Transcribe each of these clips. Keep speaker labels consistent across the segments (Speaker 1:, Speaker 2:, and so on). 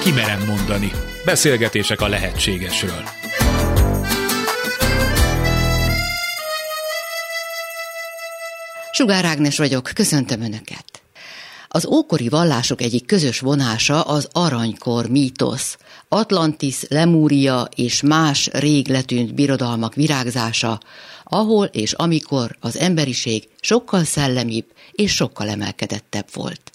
Speaker 1: Kimerem mondani. Beszélgetések a lehetségesről.
Speaker 2: Sugár Ágnes vagyok, köszöntöm Önöket. Az ókori vallások egyik közös vonása az aranykor mítosz, Atlantis, Lemúria és más rég letűnt birodalmak virágzása, ahol és amikor az emberiség sokkal szellemibb és sokkal emelkedettebb volt.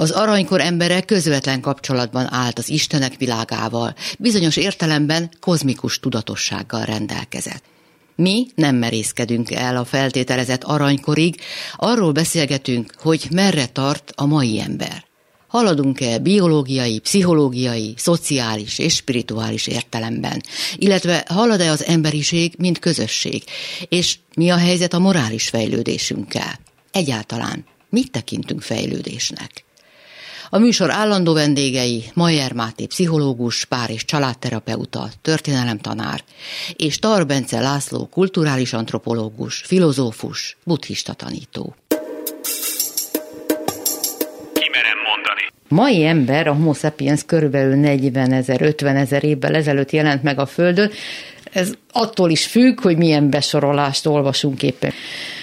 Speaker 2: Az aranykor embere közvetlen kapcsolatban állt az Istenek világával, bizonyos értelemben kozmikus tudatossággal rendelkezett. Mi nem merészkedünk el a feltételezett aranykorig, arról beszélgetünk, hogy merre tart a mai ember. Haladunk-e biológiai, pszichológiai, szociális és spirituális értelemben, illetve halad-e az emberiség, mint közösség, és mi a helyzet a morális fejlődésünkkel? Egyáltalán mit tekintünk fejlődésnek? A műsor állandó vendégei Majer Máté pszichológus, pár és családterapeuta, történelemtanár, és Tar Bence László kulturális antropológus, filozófus, buddhista tanító. Mai ember, a Homo sapiens körülbelül 40 ezer, 50 ezer évvel ezelőtt jelent meg a Földön. Ez attól is függ, hogy milyen besorolást olvasunk éppen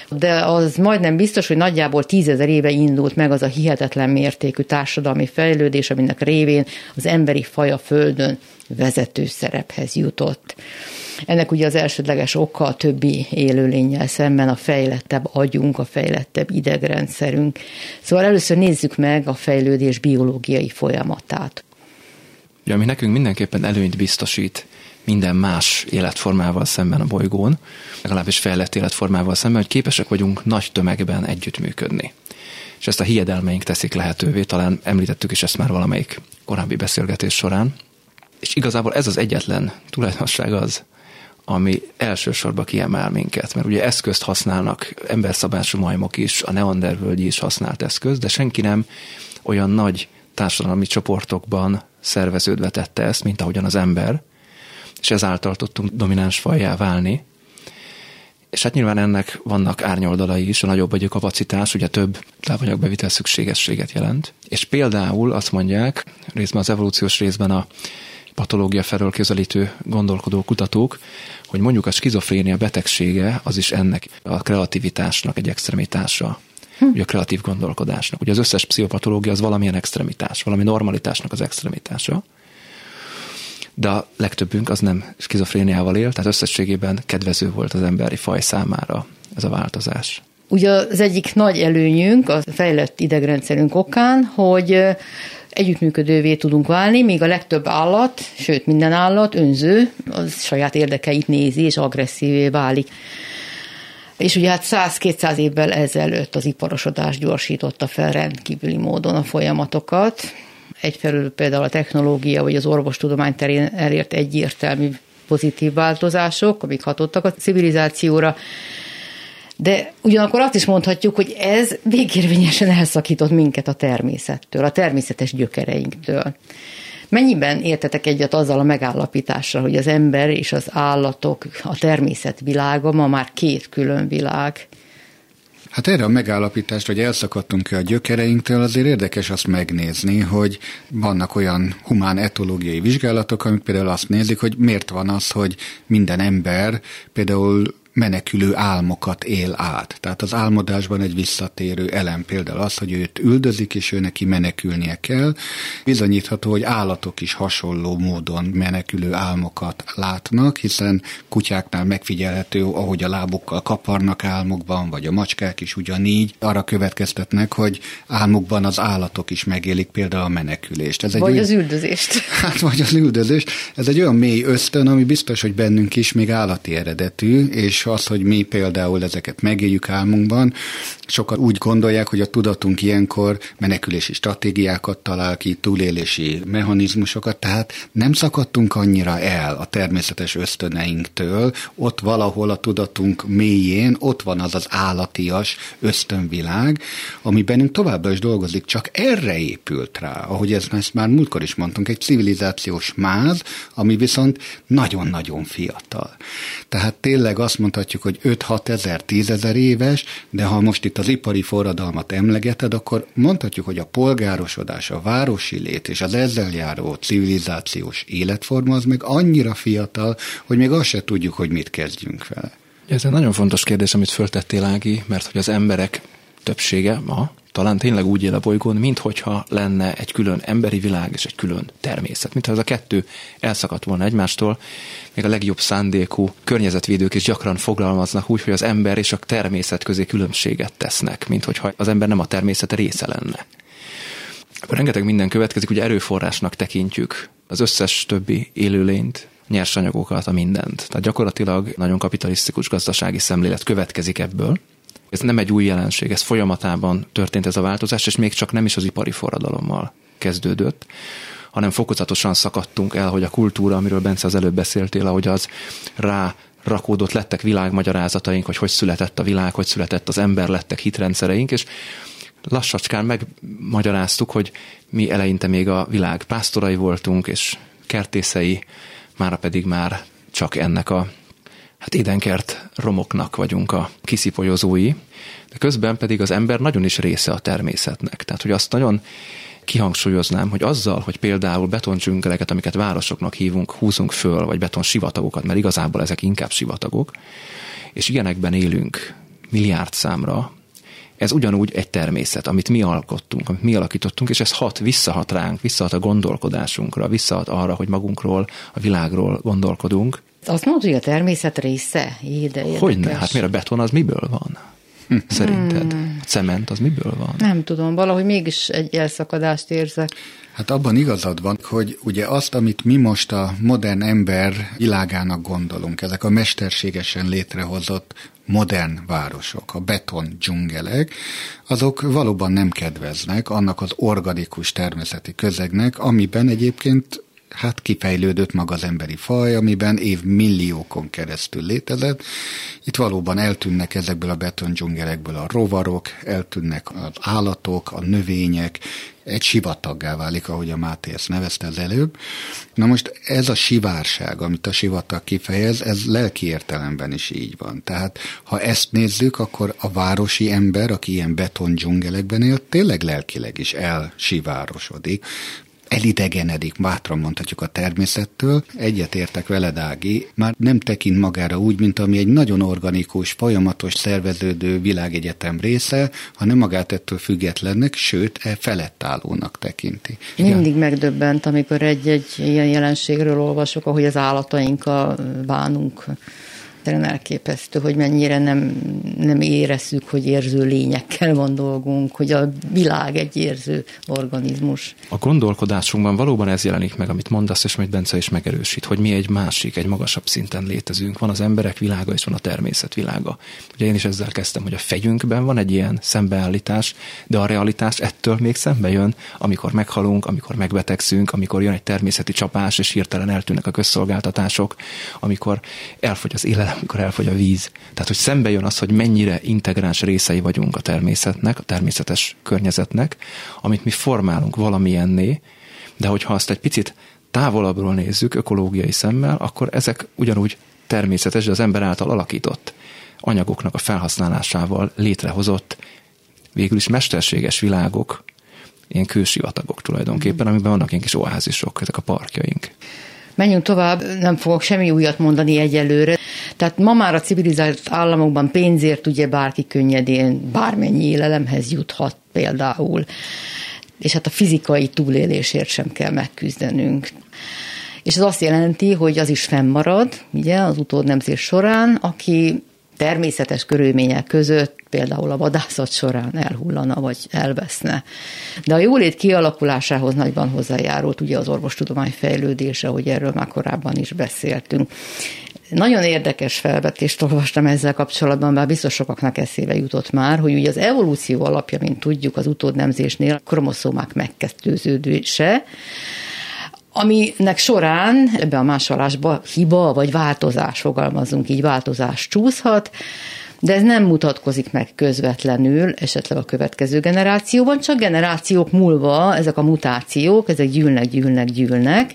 Speaker 2: de az majdnem biztos, hogy nagyjából tízezer éve indult meg az a hihetetlen mértékű társadalmi fejlődés, aminek révén az emberi faj a Földön vezető szerephez jutott. Ennek ugye az elsődleges oka a többi élőlényel szemben a fejlettebb agyunk, a fejlettebb idegrendszerünk. Szóval először nézzük meg a fejlődés biológiai folyamatát.
Speaker 3: Ja, ami nekünk mindenképpen előnyt biztosít minden más életformával szemben a bolygón, legalábbis fejlett életformával szemben, hogy képesek vagyunk nagy tömegben együttműködni. És ezt a hiedelmeink teszik lehetővé, talán említettük is ezt már valamelyik korábbi beszélgetés során. És igazából ez az egyetlen tulajdonság az, ami elsősorban kiemel minket, mert ugye eszközt használnak emberszabású majmok is, a neandervölgyi is használt eszköz, de senki nem olyan nagy társadalmi csoportokban szerveződve tette ezt, mint ahogyan az ember, és ezáltal tudtunk domináns fajjá válni. És hát nyilván ennek vannak árnyoldalai is, a nagyobb vagy a kapacitás, ugye több tápanyagbevitel szükségességet jelent. És például azt mondják, részben az evolúciós részben a patológia felől közelítő gondolkodó kutatók, hogy mondjuk a skizofrénia betegsége az is ennek a kreativitásnak egy extremitása. Hm. Ugye a kreatív gondolkodásnak. Ugye az összes pszichopatológia az valamilyen extremitás, valami normalitásnak az extremitása de a legtöbbünk az nem skizofréniával él, tehát összességében kedvező volt az emberi faj számára ez a változás.
Speaker 2: Ugye az egyik nagy előnyünk a fejlett idegrendszerünk okán, hogy együttműködővé tudunk válni, míg a legtöbb állat, sőt minden állat önző, az saját érdekeit nézi és agresszívé válik. És ugye hát 100-200 évvel ezelőtt az iparosodás gyorsította fel rendkívüli módon a folyamatokat, egyfelől például a technológia vagy az orvostudomány terén elért egyértelmű pozitív változások, amik hatottak a civilizációra, de ugyanakkor azt is mondhatjuk, hogy ez végérvényesen elszakított minket a természettől, a természetes gyökereinktől. Mennyiben értetek egyet azzal a megállapítással, hogy az ember és az állatok, a természet világa ma már két külön világ?
Speaker 4: Hát erre a megállapítást, hogy elszakadtunk-e a gyökereinktől, azért érdekes azt megnézni, hogy vannak olyan humán etológiai vizsgálatok, amik például azt nézik, hogy miért van az, hogy minden ember például menekülő álmokat él át. Tehát az álmodásban egy visszatérő elem például az, hogy őt üldözik, és ő neki menekülnie kell. Bizonyítható, hogy állatok is hasonló módon menekülő álmokat látnak, hiszen kutyáknál megfigyelhető, ahogy a lábukkal kaparnak álmokban, vagy a macskák is ugyanígy arra következtetnek, hogy álmukban az állatok is megélik például a menekülést.
Speaker 2: Ez egy vagy olyan, az üldözést.
Speaker 4: Hát, vagy az üldözést. Ez egy olyan mély ösztön, ami biztos, hogy bennünk is még állati eredetű, és az, hogy mi például ezeket megéljük álmunkban, sokan úgy gondolják, hogy a tudatunk ilyenkor menekülési stratégiákat talál ki, túlélési mechanizmusokat, tehát nem szakadtunk annyira el a természetes ösztöneinktől, ott valahol a tudatunk mélyén, ott van az az állatias ösztönvilág, ami bennünk továbbra is dolgozik, csak erre épült rá, ahogy ezt, már múltkor is mondtunk, egy civilizációs máz, ami viszont nagyon-nagyon fiatal. Tehát tényleg azt mondta mondhatjuk, hogy 5-6 ezer, 10 ezer éves, de ha most itt az ipari forradalmat emlegeted, akkor mondhatjuk, hogy a polgárosodás, a városi lét és az ezzel járó civilizációs életforma az meg annyira fiatal, hogy még azt se tudjuk, hogy mit kezdjünk vele.
Speaker 3: Ez egy nagyon fontos kérdés, amit föltettél, Ági, mert hogy az emberek többsége ma talán tényleg úgy él a bolygón, minthogyha lenne egy külön emberi világ és egy külön természet. Mintha ez a kettő elszakadt volna egymástól, még a legjobb szándékú környezetvédők is gyakran foglalmaznak úgy, hogy az ember és a természet közé különbséget tesznek, mint hogyha az ember nem a természet része lenne. Rengeteg minden következik, ugye erőforrásnak tekintjük az összes többi élőlényt, nyersanyagokat, a mindent. Tehát gyakorlatilag nagyon kapitalisztikus gazdasági szemlélet következik ebből, ez nem egy új jelenség, ez folyamatában történt ez a változás, és még csak nem is az ipari forradalommal kezdődött, hanem fokozatosan szakadtunk el, hogy a kultúra, amiről Bence az előbb beszéltél, ahogy az rá rakódott, lettek világmagyarázataink, hogy hogy született a világ, hogy született az ember, lettek hitrendszereink, és lassacskán megmagyaráztuk, hogy mi eleinte még a világ pásztorai voltunk, és kertészei, mára pedig már csak ennek a hát édenkert romoknak vagyunk a kiszipolyozói, de közben pedig az ember nagyon is része a természetnek. Tehát, hogy azt nagyon kihangsúlyoznám, hogy azzal, hogy például betoncsüngeleket, amiket városoknak hívunk, húzunk föl, vagy beton sivatagokat, mert igazából ezek inkább sivatagok, és ilyenekben élünk milliárd számra, ez ugyanúgy egy természet, amit mi alkottunk, amit mi alakítottunk, és ez hat, visszahat ránk, visszahat a gondolkodásunkra, visszahat arra, hogy magunkról, a világról gondolkodunk,
Speaker 2: azt mondod, hogy a természet része? Éde,
Speaker 3: Hogyne? Hát miért a beton az miből van? Szerinted? Hmm. Cement az miből van?
Speaker 2: Nem tudom, valahogy mégis egy elszakadást érzek.
Speaker 4: Hát abban igazad van, hogy ugye azt, amit mi most a modern ember világának gondolunk, ezek a mesterségesen létrehozott modern városok, a beton dzsungelek, azok valóban nem kedveznek annak az organikus természeti közegnek, amiben egyébként hát kifejlődött maga az emberi faj, amiben év milliókon keresztül létezett. Itt valóban eltűnnek ezekből a betondzsungelekből a rovarok, eltűnnek az állatok, a növények, egy sivataggá válik, ahogy a Máté ezt nevezte az előbb. Na most ez a sivárság, amit a sivatag kifejez, ez lelki értelemben is így van. Tehát ha ezt nézzük, akkor a városi ember, aki ilyen beton dzsungelekben él, tényleg lelkileg is elsivárosodik elidegenedik, bátran mondhatjuk a természettől. Egyetértek veled, Ági, már nem tekint magára úgy, mint ami egy nagyon organikus, folyamatos szerveződő világegyetem része, hanem magát ettől függetlennek, sőt, e felett állónak tekinti.
Speaker 2: Mindig Igen. megdöbbent, amikor egy-egy ilyen jelenségről olvasok, ahogy az állatainkkal bánunk egyszerűen elképesztő, hogy mennyire nem, nem érezzük, hogy érző lényekkel van dolgunk, hogy a világ egy érző organizmus.
Speaker 3: A gondolkodásunkban valóban ez jelenik meg, amit mondasz, és majd Bence is megerősít, hogy mi egy másik, egy magasabb szinten létezünk. Van az emberek világa, és van a természet világa. Ugye én is ezzel kezdtem, hogy a fejünkben van egy ilyen szembeállítás, de a realitás ettől még szembe jön, amikor meghalunk, amikor megbetegszünk, amikor jön egy természeti csapás, és hirtelen eltűnnek a közszolgáltatások, amikor elfogy az élelem amikor elfogy a víz. Tehát, hogy szembe jön az, hogy mennyire integráns részei vagyunk a természetnek, a természetes környezetnek, amit mi formálunk valamilyenné, de hogyha azt egy picit távolabbról nézzük, ökológiai szemmel, akkor ezek ugyanúgy természetes, de az ember által alakított anyagoknak a felhasználásával létrehozott végül is mesterséges világok, ilyen kősivatagok tulajdonképpen, amiben vannak ilyen kis oázisok, ezek a parkjaink.
Speaker 2: Menjünk tovább, nem fogok semmi újat mondani egyelőre. Tehát ma már a civilizált államokban pénzért ugye bárki könnyedén bármennyi élelemhez juthat például. És hát a fizikai túlélésért sem kell megküzdenünk. És ez azt jelenti, hogy az is fennmarad, ugye, az utódnemzés során, aki természetes körülmények között, például a vadászat során elhullana vagy elveszne. De a jólét kialakulásához nagyban hozzájárult ugye az orvostudomány fejlődése, hogy erről már korábban is beszéltünk. Nagyon érdekes felvetést olvastam ezzel kapcsolatban, bár biztos sokaknak eszébe jutott már, hogy ugye az evolúció alapja, mint tudjuk az utódnemzésnél, kromoszómák megkettőződése, aminek során ebbe a másolásba hiba vagy változás, fogalmazunk így, változás csúszhat, de ez nem mutatkozik meg közvetlenül, esetleg a következő generációban, csak generációk múlva ezek a mutációk, ezek gyűlnek, gyűlnek, gyűlnek,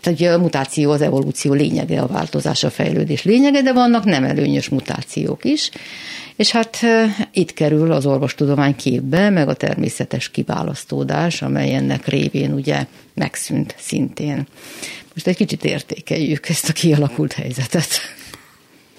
Speaker 2: Tehát a mutáció az evolúció lényege, a változás a fejlődés lényege, de vannak nem előnyös mutációk is, és hát itt kerül az orvostudomány képbe, meg a természetes kiválasztódás, amely ennek révén ugye megszűnt szintén. Most egy kicsit értékeljük ezt a kialakult helyzetet.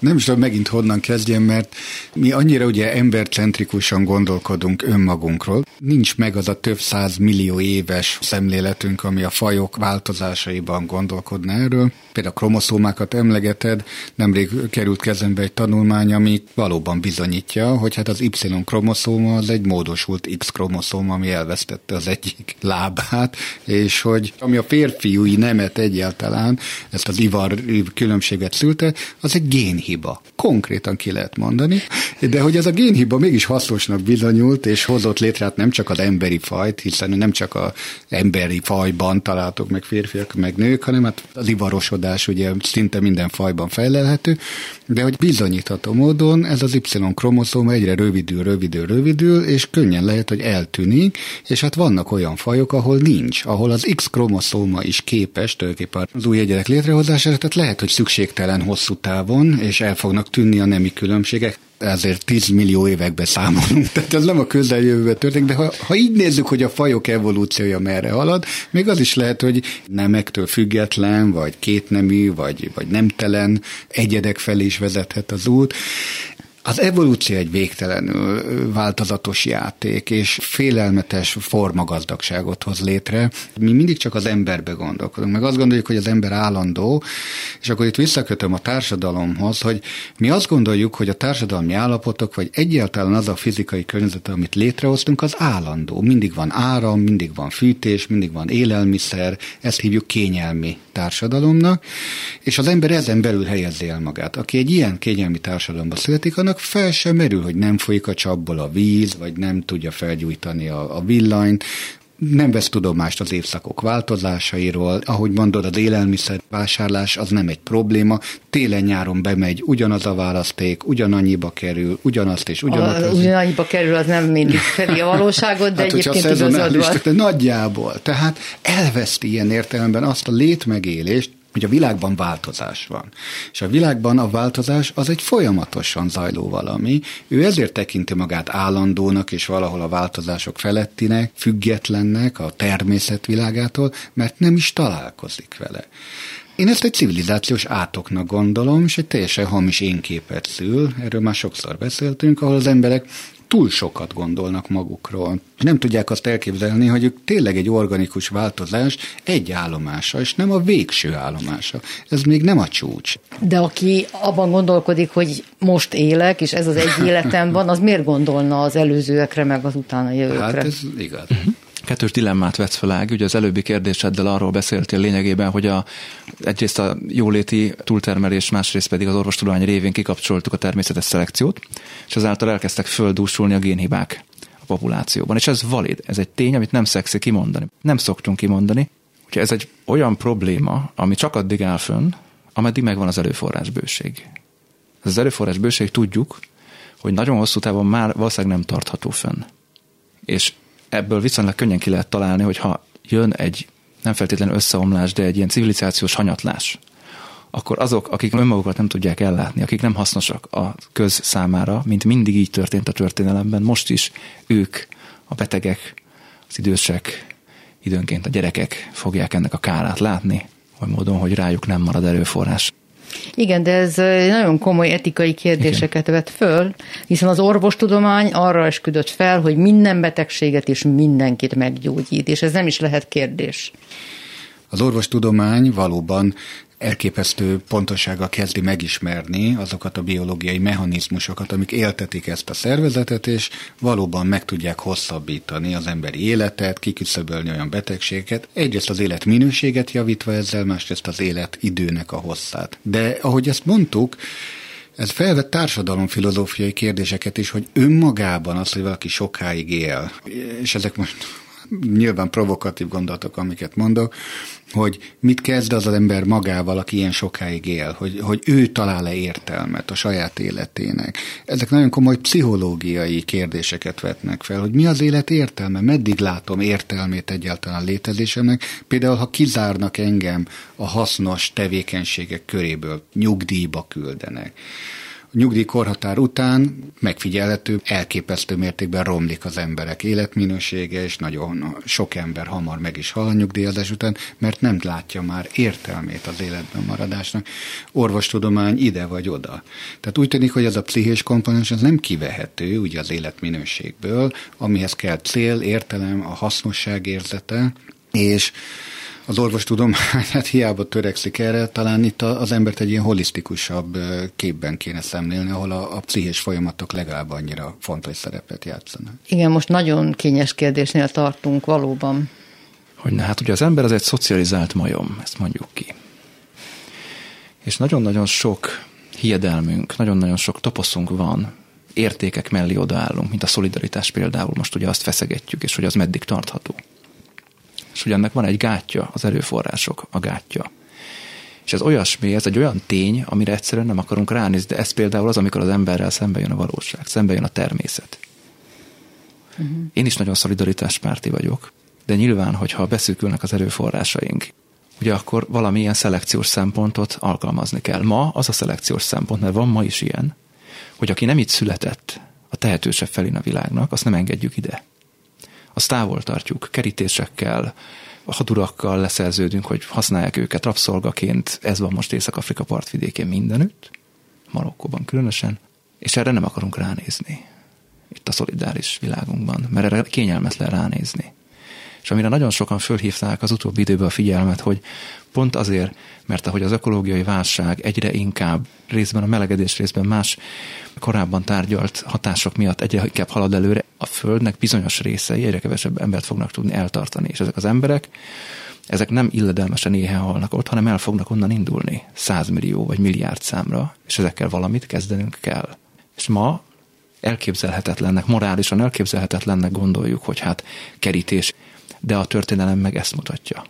Speaker 4: Nem is tudom megint honnan kezdjem, mert mi annyira ugye embercentrikusan gondolkodunk önmagunkról. Nincs meg az a több száz millió éves szemléletünk, ami a fajok változásaiban gondolkodna erről. Például a kromoszómákat emlegeted, nemrég került kezembe egy tanulmány, ami valóban bizonyítja, hogy hát az Y-kromoszóma az egy módosult X-kromoszóma, ami elvesztette az egyik lábát, és hogy ami a férfiúi nemet egyáltalán, ezt az ivar különbséget szülte, az egy génhiba. Konkrétan ki lehet mondani, de hogy ez a génhiba mégis hasznosnak bizonyult, és hozott létre hát nem csak az emberi fajt, hiszen nem csak az emberi fajban találtok meg férfiak, meg nők, hanem hát az ivarosod gazdálkodás ugye szinte minden fajban fejlelhető, de hogy bizonyítható módon ez az Y-kromoszóma egyre rövidül, rövidül, rövidül, és könnyen lehet, hogy eltűnik, és hát vannak olyan fajok, ahol nincs, ahol az X-kromoszóma is képes tulajdonképpen az új egyedek létrehozására, tehát lehet, hogy szükségtelen hosszú távon, és el fognak tűnni a nemi különbségek ezért 10 millió évekbe számolunk, tehát ez nem a közeljövőben történik, de ha, ha így nézzük, hogy a fajok evolúciója merre halad, még az is lehet, hogy nemektől független, vagy kétnemű, vagy, vagy nemtelen egyedek felé is vezethet az út. Az evolúció egy végtelenül változatos játék, és félelmetes formagazdagságot hoz létre. Mi mindig csak az emberbe gondolkodunk, meg azt gondoljuk, hogy az ember állandó, és akkor itt visszakötöm a társadalomhoz, hogy mi azt gondoljuk, hogy a társadalmi állapotok, vagy egyáltalán az a fizikai környezet, amit létrehoztunk, az állandó. Mindig van áram, mindig van fűtés, mindig van élelmiszer, ezt hívjuk kényelmi társadalomnak, és az ember ezen belül helyezi el magát. Aki egy ilyen kényelmi társadalomba születik, annak fel sem merül, hogy nem folyik a csapból a víz, vagy nem tudja felgyújtani a, a villanyt, nem vesz tudomást az évszakok változásairól, ahogy mondod, az élelmiszer vásárlás az nem egy probléma, télen-nyáron bemegy, ugyanaz a választék, ugyanannyiba kerül, ugyanazt és ugyanazt.
Speaker 2: A, ugyanannyiba kerül, az nem mindig fedi a valóságot, de hát, egyébként igazad
Speaker 4: van. Nagyjából, tehát elveszti ilyen értelemben azt a létmegélést, hogy a világban változás van. És a világban a változás az egy folyamatosan zajló valami. Ő ezért tekinti magát állandónak és valahol a változások felettinek, függetlennek a természet világától, mert nem is találkozik vele. Én ezt egy civilizációs átoknak gondolom, és egy teljesen hamis énképet szül, erről már sokszor beszéltünk, ahol az emberek túl sokat gondolnak magukról. Nem tudják azt elképzelni, hogy ők tényleg egy organikus változás egy állomása, és nem a végső állomása. Ez még nem a csúcs.
Speaker 2: De aki abban gondolkodik, hogy most élek, és ez az egy életem van, az miért gondolna az előzőekre, meg az utána jövőkre?
Speaker 4: Hát ez igaz. Uh-huh
Speaker 3: kettős dilemmát vetsz fel, Ági. Ugye az előbbi kérdéseddel arról beszéltél lényegében, hogy a, egyrészt a jóléti túltermelés, másrészt pedig az orvostudomány révén kikapcsoltuk a természetes szelekciót, és ezáltal elkezdtek földúsulni a génhibák a populációban. És ez valid, ez egy tény, amit nem szexi kimondani. Nem szoktunk kimondani. Ugye ez egy olyan probléma, ami csak addig áll fönn, ameddig megvan az erőforrás bőség. Ez az erőforrás bőség tudjuk, hogy nagyon hosszú távon már valószínűleg nem tartható fönn. És ebből viszonylag könnyen ki lehet találni, hogy ha jön egy nem feltétlenül összeomlás, de egy ilyen civilizációs hanyatlás, akkor azok, akik önmagukat nem tudják ellátni, akik nem hasznosak a köz számára, mint mindig így történt a történelemben, most is ők, a betegek, az idősek, időnként a gyerekek fogják ennek a kárát látni, vagy módon, hogy rájuk nem marad erőforrás.
Speaker 2: Igen, de ez nagyon komoly etikai kérdéseket Igen. vet föl, hiszen az orvostudomány arra esküdött fel, hogy minden betegséget és mindenkit meggyógyít, és ez nem is lehet kérdés.
Speaker 4: Az orvostudomány valóban elképesztő pontosággal kezdi megismerni azokat a biológiai mechanizmusokat, amik éltetik ezt a szervezetet, és valóban meg tudják hosszabbítani az emberi életet, kiküszöbölni olyan betegséget, egyrészt az élet minőséget javítva ezzel, másrészt az élet időnek a hosszát. De ahogy ezt mondtuk, ez felvett társadalomfilozófiai kérdéseket is, hogy önmagában az, hogy valaki sokáig él, és ezek most nyilván provokatív gondolatok, amiket mondok, hogy mit kezd az az ember magával, aki ilyen sokáig él, hogy, hogy ő talál-e értelmet a saját életének. Ezek nagyon komoly pszichológiai kérdéseket vetnek fel, hogy mi az élet értelme, meddig látom értelmét egyáltalán létezésemnek, például ha kizárnak engem a hasznos tevékenységek köréből, nyugdíjba küldenek nyugdíjkorhatár után megfigyelhető, elképesztő mértékben romlik az emberek életminősége, és nagyon sok ember hamar meg is hal a nyugdíjazás után, mert nem látja már értelmét az életben maradásnak. Orvostudomány ide vagy oda. Tehát úgy tűnik, hogy ez a pszichés komponens az nem kivehető ugye az életminőségből, amihez kell cél, értelem, a hasznosság érzete, és az orvostudomány hát hiába törekszik erre, talán itt az embert egy ilyen holisztikusabb képben kéne szemlélni, ahol a, a pszichés folyamatok legalább annyira fontos szerepet játszanak.
Speaker 2: Igen, most nagyon kényes kérdésnél tartunk valóban.
Speaker 3: Hogy ne, hát ugye az ember az egy szocializált majom, ezt mondjuk ki. És nagyon-nagyon sok hiedelmünk, nagyon-nagyon sok toposzunk van, értékek mellé odaállunk, mint a szolidaritás például, most ugye azt feszegetjük, és hogy az meddig tartható és hogy ennek van egy gátja, az erőforrások a gátja. És ez olyasmi, ez egy olyan tény, amire egyszerűen nem akarunk ránézni, de ez például az, amikor az emberrel szembe jön a valóság, szembe jön a természet. Uh-huh. Én is nagyon szolidaritáspárti vagyok, de nyilván, hogyha beszűkülnek az erőforrásaink, ugye akkor valamilyen szelekciós szempontot alkalmazni kell. Ma az a szelekciós szempont, mert van ma is ilyen, hogy aki nem itt született, a tehetősebb felén a világnak, azt nem engedjük ide azt távol tartjuk, kerítésekkel, hadurakkal leszerződünk, hogy használják őket rabszolgaként, ez van most Észak-Afrika partvidékén mindenütt, Marokkóban különösen, és erre nem akarunk ránézni itt a szolidáris világunkban, mert erre kényelmetlen ránézni. És amire nagyon sokan fölhívták az utóbbi időben a figyelmet, hogy pont azért, mert ahogy az ökológiai válság egyre inkább részben a melegedés, részben más korábban tárgyalt hatások miatt egyre inkább halad előre, a Földnek bizonyos részei egyre kevesebb embert fognak tudni eltartani, és ezek az emberek ezek nem illedelmesen éhen halnak ott, hanem el fognak onnan indulni százmillió vagy milliárd számra, és ezekkel valamit kezdenünk kell. És ma elképzelhetetlennek, morálisan elképzelhetetlennek gondoljuk, hogy hát kerítés, de a történelem meg ezt mutatja.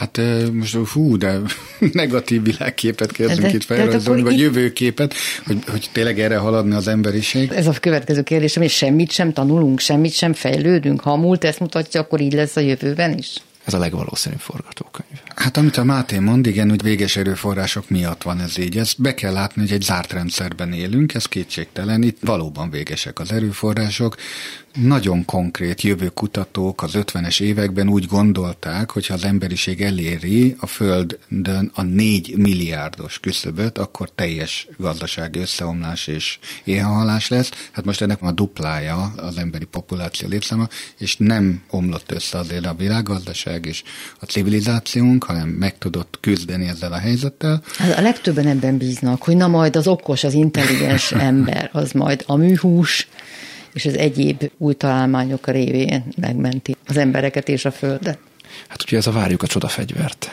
Speaker 4: Hát most hú, de negatív világképet kezdünk de, itt felrajzolni, vagy itt... jövőképet, hogy, hogy tényleg erre haladni az emberiség.
Speaker 2: Ez a következő kérdésem, és semmit sem tanulunk, semmit sem fejlődünk. Ha a múlt ezt mutatja, akkor így lesz a jövőben is?
Speaker 3: Ez a legvalószínűbb forgatókönyv.
Speaker 4: Hát amit a Máté mond, igen, hogy véges erőforrások miatt van ez így. Ezt be kell látni, hogy egy zárt rendszerben élünk, ez kétségtelen. Itt valóban végesek az erőforrások. Nagyon konkrét jövőkutatók az 50-es években úgy gondolták, hogy ha az emberiség eléri a Földön a 4 milliárdos küszöböt, akkor teljes gazdasági összeomlás és éhhalás lesz. Hát most ennek a duplája az emberi populáció létszáma, és nem omlott össze azért a világgazdaság és a civilizációnk, hanem meg tudott küzdeni ezzel a helyzettel.
Speaker 2: Hát a legtöbben ebben bíznak, hogy na majd az okos, az intelligens ember, az majd a műhús, és az egyéb új találmányok révén megmenti az embereket és a földet.
Speaker 3: Hát ugye ez a várjuk a csodafegyvert.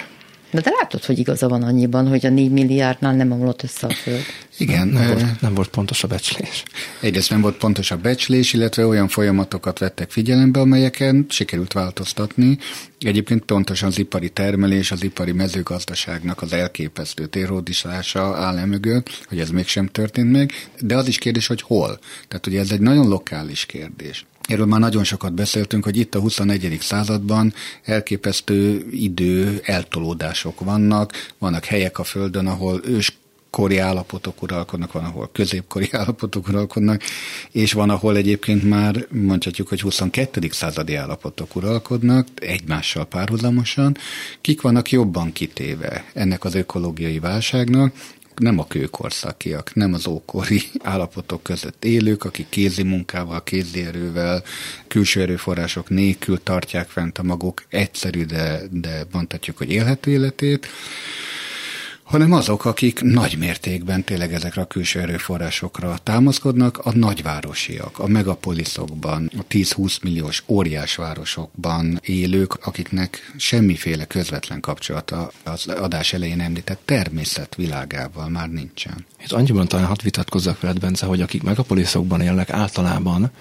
Speaker 2: De te látod, hogy igaza van annyiban, hogy a 4 milliárdnál nem omlott össze a föld.
Speaker 4: Igen.
Speaker 3: Nem, volt, nem volt pontos a becslés.
Speaker 4: Egyrészt nem volt pontos a becslés, illetve olyan folyamatokat vettek figyelembe, amelyeken sikerült változtatni. Egyébként pontosan az ipari termelés, az ipari mezőgazdaságnak az elképesztő térhódisása áll mögött, hogy ez mégsem történt meg, de az is kérdés, hogy hol. Tehát ugye ez egy nagyon lokális kérdés. Erről már nagyon sokat beszéltünk, hogy itt a 21. században elképesztő idő eltolódások vannak, vannak helyek a Földön, ahol ős kori állapotok uralkodnak, van, ahol középkori állapotok uralkodnak, és van, ahol egyébként már mondhatjuk, hogy 22. századi állapotok uralkodnak, egymással párhuzamosan. Kik vannak jobban kitéve ennek az ökológiai válságnak? Nem a kőkorszakiak, nem az ókori állapotok között élők, akik kézi munkával, kézi erővel, külső erőforrások nélkül tartják fent a maguk egyszerű, de, de mondhatjuk, hogy élhető életét, hanem azok, akik nagy mértékben tényleg ezekre a külső erőforrásokra támaszkodnak, a nagyvárosiak, a megapoliszokban, a 10-20 milliós óriás városokban élők, akiknek semmiféle közvetlen kapcsolata az adás elején említett természet világával már nincsen.
Speaker 3: És annyiban talán hadd vitatkozzak veled, Bence, hogy akik megapoliszokban élnek általában,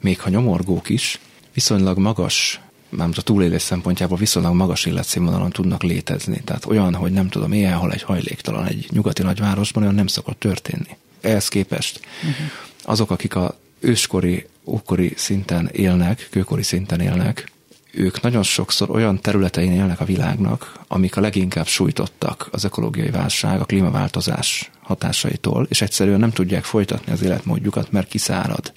Speaker 3: még ha nyomorgók is, viszonylag magas már a túlélés szempontjából viszonylag magas életszínvonalon tudnak létezni. Tehát olyan, hogy nem tudom, éjjel egy hajléktalan egy nyugati nagyvárosban, olyan nem szokott történni. Ehhez képest uh-huh. azok, akik a őskori, ókori szinten élnek, kőkori szinten élnek, ők nagyon sokszor olyan területein élnek a világnak, amik a leginkább sújtottak az ökológiai válság, a klímaváltozás hatásaitól, és egyszerűen nem tudják folytatni az életmódjukat, mert kiszárad,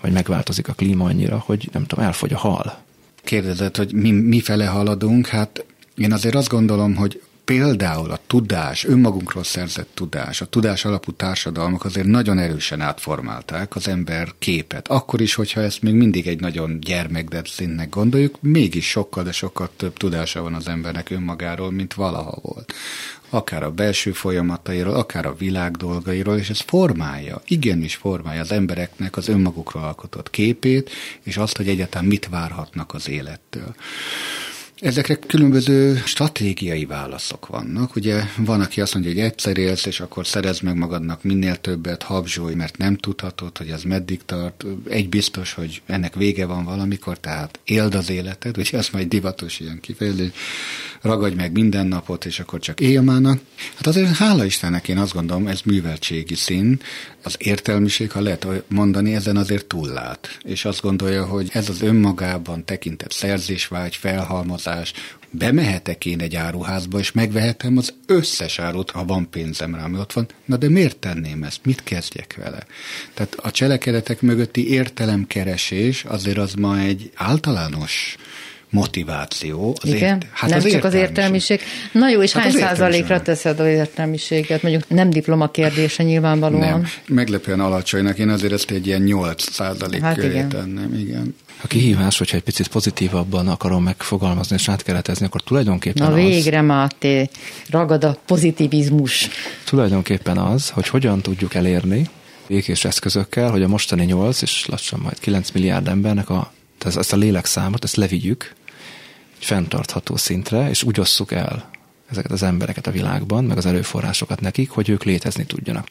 Speaker 3: vagy megváltozik a klíma annyira, hogy nem tudom, elfogy a hal.
Speaker 4: Kérdezett, hogy mi, mi fele haladunk, hát én azért azt gondolom, hogy például a tudás, önmagunkról szerzett tudás, a tudás alapú társadalmak azért nagyon erősen átformálták az ember képet. Akkor is, hogyha ezt még mindig egy nagyon gyermekdebb színnek gondoljuk, mégis sokkal, de sokkal több tudása van az embernek önmagáról, mint valaha volt akár a belső folyamatairól, akár a világ dolgairól, és ez formálja, igenis formálja az embereknek az önmagukról alkotott képét, és azt, hogy egyáltalán mit várhatnak az élettől. Ezekre különböző stratégiai válaszok vannak. Ugye van, aki azt mondja, hogy egyszer élsz, és akkor szerez meg magadnak minél többet, habzsolj, mert nem tudhatod, hogy ez meddig tart. Egy biztos, hogy ennek vége van valamikor, tehát éld az életed, ugye ez majd divatos ilyen kifejezés, ragadj meg minden napot, és akkor csak élmának. Hát azért hála Istennek én azt gondolom, ez műveltségi szín, az értelmiség, ha lehet mondani, ezen azért túllát. És azt gondolja, hogy ez az önmagában tekintett szerzésvágy, felhalmozás, bemehetek én egy áruházba, és megvehetem az összes árut, ha van pénzem rá, ami ott van. Na de miért tenném ezt? Mit kezdjek vele? Tehát a cselekedetek mögötti értelemkeresés azért az ma egy általános motiváció.
Speaker 2: Az Igen, ért, hát nem az csak az értelmiség. Na jó, és hát hány százalékra teszed az értelmiséget? Mondjuk nem diploma kérdése nyilvánvalóan. Nem,
Speaker 4: meglepően alacsonynak. Én azért ezt egy ilyen 8 százalék hát köré igen. tennem, igen.
Speaker 3: A kihívás, hogyha egy picit pozitívabban akarom megfogalmazni és átkeretezni, akkor tulajdonképpen
Speaker 2: Na végre, az, Máté, ragad a pozitivizmus.
Speaker 3: Tulajdonképpen az, hogy hogyan tudjuk elérni békés eszközökkel, hogy a mostani 8 és lassan majd 9 milliárd embernek a, tehát ezt a lélekszámot, ezt levigyük, fenntartható szintre, és úgy osszuk el ezeket az embereket a világban, meg az erőforrásokat nekik, hogy ők létezni tudjanak.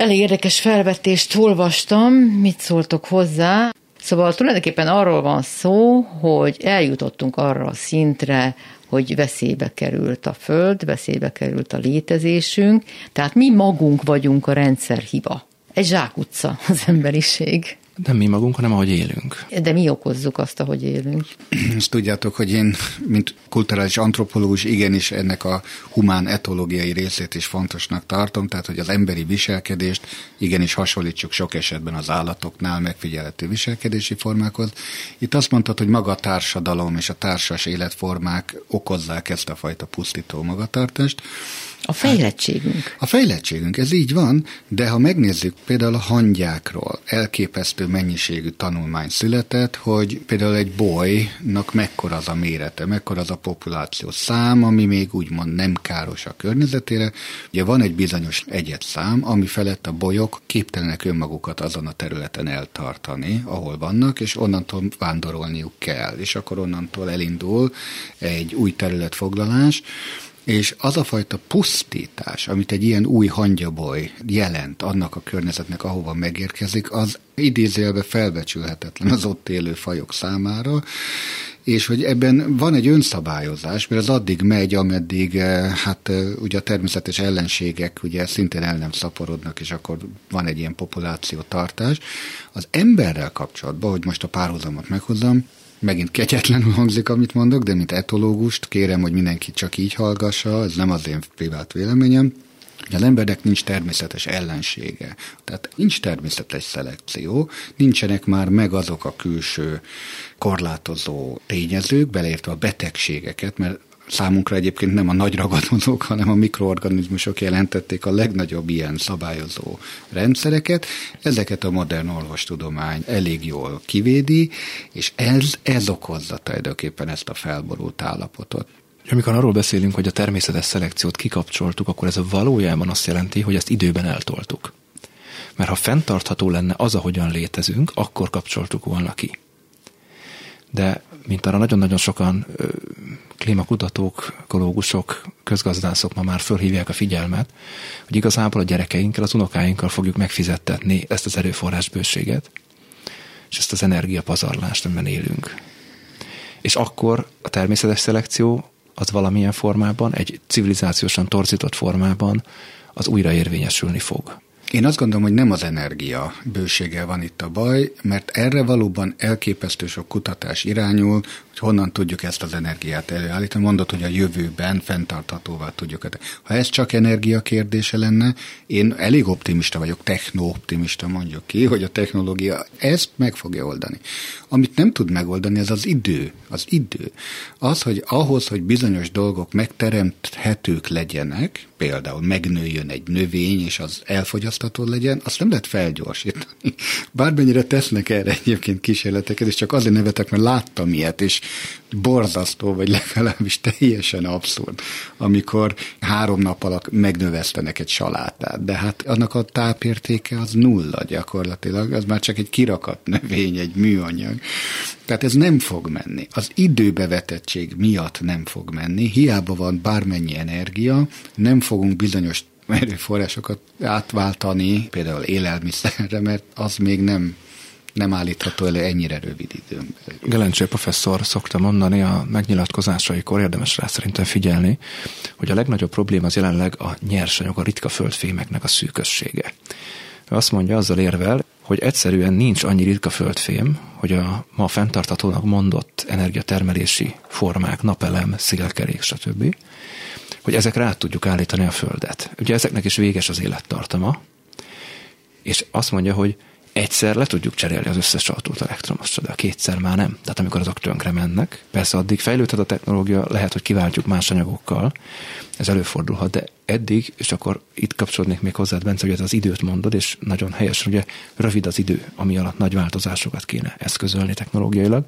Speaker 2: Elég érdekes felvetést olvastam, mit szóltok hozzá. Szóval tulajdonképpen arról van szó, hogy eljutottunk arra a szintre, hogy veszélybe került a föld, veszélybe került a létezésünk, tehát mi magunk vagyunk a rendszer hiba. Egy zsákutca az emberiség.
Speaker 3: Nem mi magunk, hanem ahogy élünk.
Speaker 2: De mi okozzuk azt, ahogy élünk.
Speaker 4: Ezt tudjátok, hogy én, mint kulturális antropológus, igenis ennek a humán etológiai részét is fontosnak tartom, tehát hogy az emberi viselkedést igenis hasonlítsuk sok esetben az állatoknál megfigyelhető viselkedési formákhoz. Itt azt mondtad, hogy maga a társadalom és a társas életformák okozzák ezt a fajta pusztító magatartást.
Speaker 2: A fejlettségünk.
Speaker 4: A fejlettségünk, ez így van, de ha megnézzük például a hangyákról, elképesztő mennyiségű tanulmány született, hogy például egy bolynak mekkora az a mérete, mekkora az a populáció szám, ami még úgymond nem káros a környezetére. Ugye van egy bizonyos egyet szám, ami felett a bolyok képtelenek önmagukat azon a területen eltartani, ahol vannak, és onnantól vándorolniuk kell, és akkor onnantól elindul egy új területfoglalás, és az a fajta pusztítás, amit egy ilyen új hangyaboly jelent annak a környezetnek, ahova megérkezik, az idézélve felbecsülhetetlen az ott élő fajok számára, és hogy ebben van egy önszabályozás, mert az addig megy, ameddig eh, hát eh, ugye a természetes ellenségek ugye szintén el nem szaporodnak, és akkor van egy ilyen populációtartás. Az emberrel kapcsolatban, hogy most a párhuzamot meghozzam, megint kegyetlenül hangzik, amit mondok, de mint etológust kérem, hogy mindenki csak így hallgassa, ez nem az én privát véleményem, hogy az embernek nincs természetes ellensége. Tehát nincs természetes szelekció, nincsenek már meg azok a külső korlátozó tényezők, beleértve a betegségeket, mert Számunkra egyébként nem a nagy ragadozók, hanem a mikroorganizmusok jelentették a legnagyobb ilyen szabályozó rendszereket. Ezeket a modern orvostudomány elég jól kivédi, és ez, ez okozza tulajdonképpen ezt a felborult állapotot.
Speaker 3: Amikor arról beszélünk, hogy a természetes szelekciót kikapcsoltuk, akkor ez valójában azt jelenti, hogy ezt időben eltoltuk. Mert ha fenntartható lenne az, ahogyan létezünk, akkor kapcsoltuk volna ki. De mint arra nagyon-nagyon sokan klímakutatók, ekológusok, közgazdászok ma már fölhívják a figyelmet, hogy igazából a gyerekeinkkel, az unokáinkkal fogjuk megfizettetni ezt az erőforrásbőséget. és ezt az energiapazarlást, amiben élünk. És akkor a természetes szelekció az valamilyen formában, egy civilizációsan torzított formában az újra érvényesülni fog.
Speaker 4: Én azt gondolom, hogy nem az energia bőséggel van itt a baj, mert erre valóban elképesztő sok kutatás irányul, honnan tudjuk ezt az energiát előállítani. Mondod, hogy a jövőben fenntarthatóvá tudjuk. Ha ez csak energia kérdése lenne, én elég optimista vagyok, techno-optimista mondjuk ki, hogy a technológia ezt meg fogja oldani. Amit nem tud megoldani, ez az idő. Az idő. Az, hogy ahhoz, hogy bizonyos dolgok megteremthetők legyenek, például megnőjön egy növény, és az elfogyasztható legyen, azt nem lehet felgyorsítani. Bármennyire tesznek erre egyébként kísérleteket, és csak azért nevetek, mert láttam ilyet, és borzasztó, vagy legalábbis teljesen abszurd, amikor három nap alatt megnövesztenek egy salátát, de hát annak a tápértéke az nulla gyakorlatilag, az már csak egy kirakat növény, egy műanyag. Tehát ez nem fog menni. Az időbevetettség miatt nem fog menni, hiába van bármennyi energia, nem fogunk bizonyos erőforrásokat átváltani, például élelmiszerre, mert az még nem nem állítható elő ennyire rövid időn.
Speaker 3: Gelencsé professzor szokta mondani a megnyilatkozásaikor, érdemes rá szerintem figyelni, hogy a legnagyobb probléma az jelenleg a nyersanyag, a ritka földfémeknek a szűkössége. Ő azt mondja, azzal érvel, hogy egyszerűen nincs annyi ritka földfém, hogy a ma fenntartatónak mondott energiatermelési formák, napelem, szélkerék, stb., hogy ezekre át tudjuk állítani a Földet. Ugye ezeknek is véges az élettartama, és azt mondja, hogy egyszer le tudjuk cserélni az összes autót elektromosra, de a kétszer már nem. Tehát amikor azok tönkre mennek, persze addig fejlődhet a technológia, lehet, hogy kiváltjuk más anyagokkal, ez előfordulhat, de eddig, és akkor itt kapcsolódnék még hozzá, Bence, hogy ez az időt mondod, és nagyon helyes, ugye rövid az idő, ami alatt nagy változásokat kéne eszközölni technológiailag.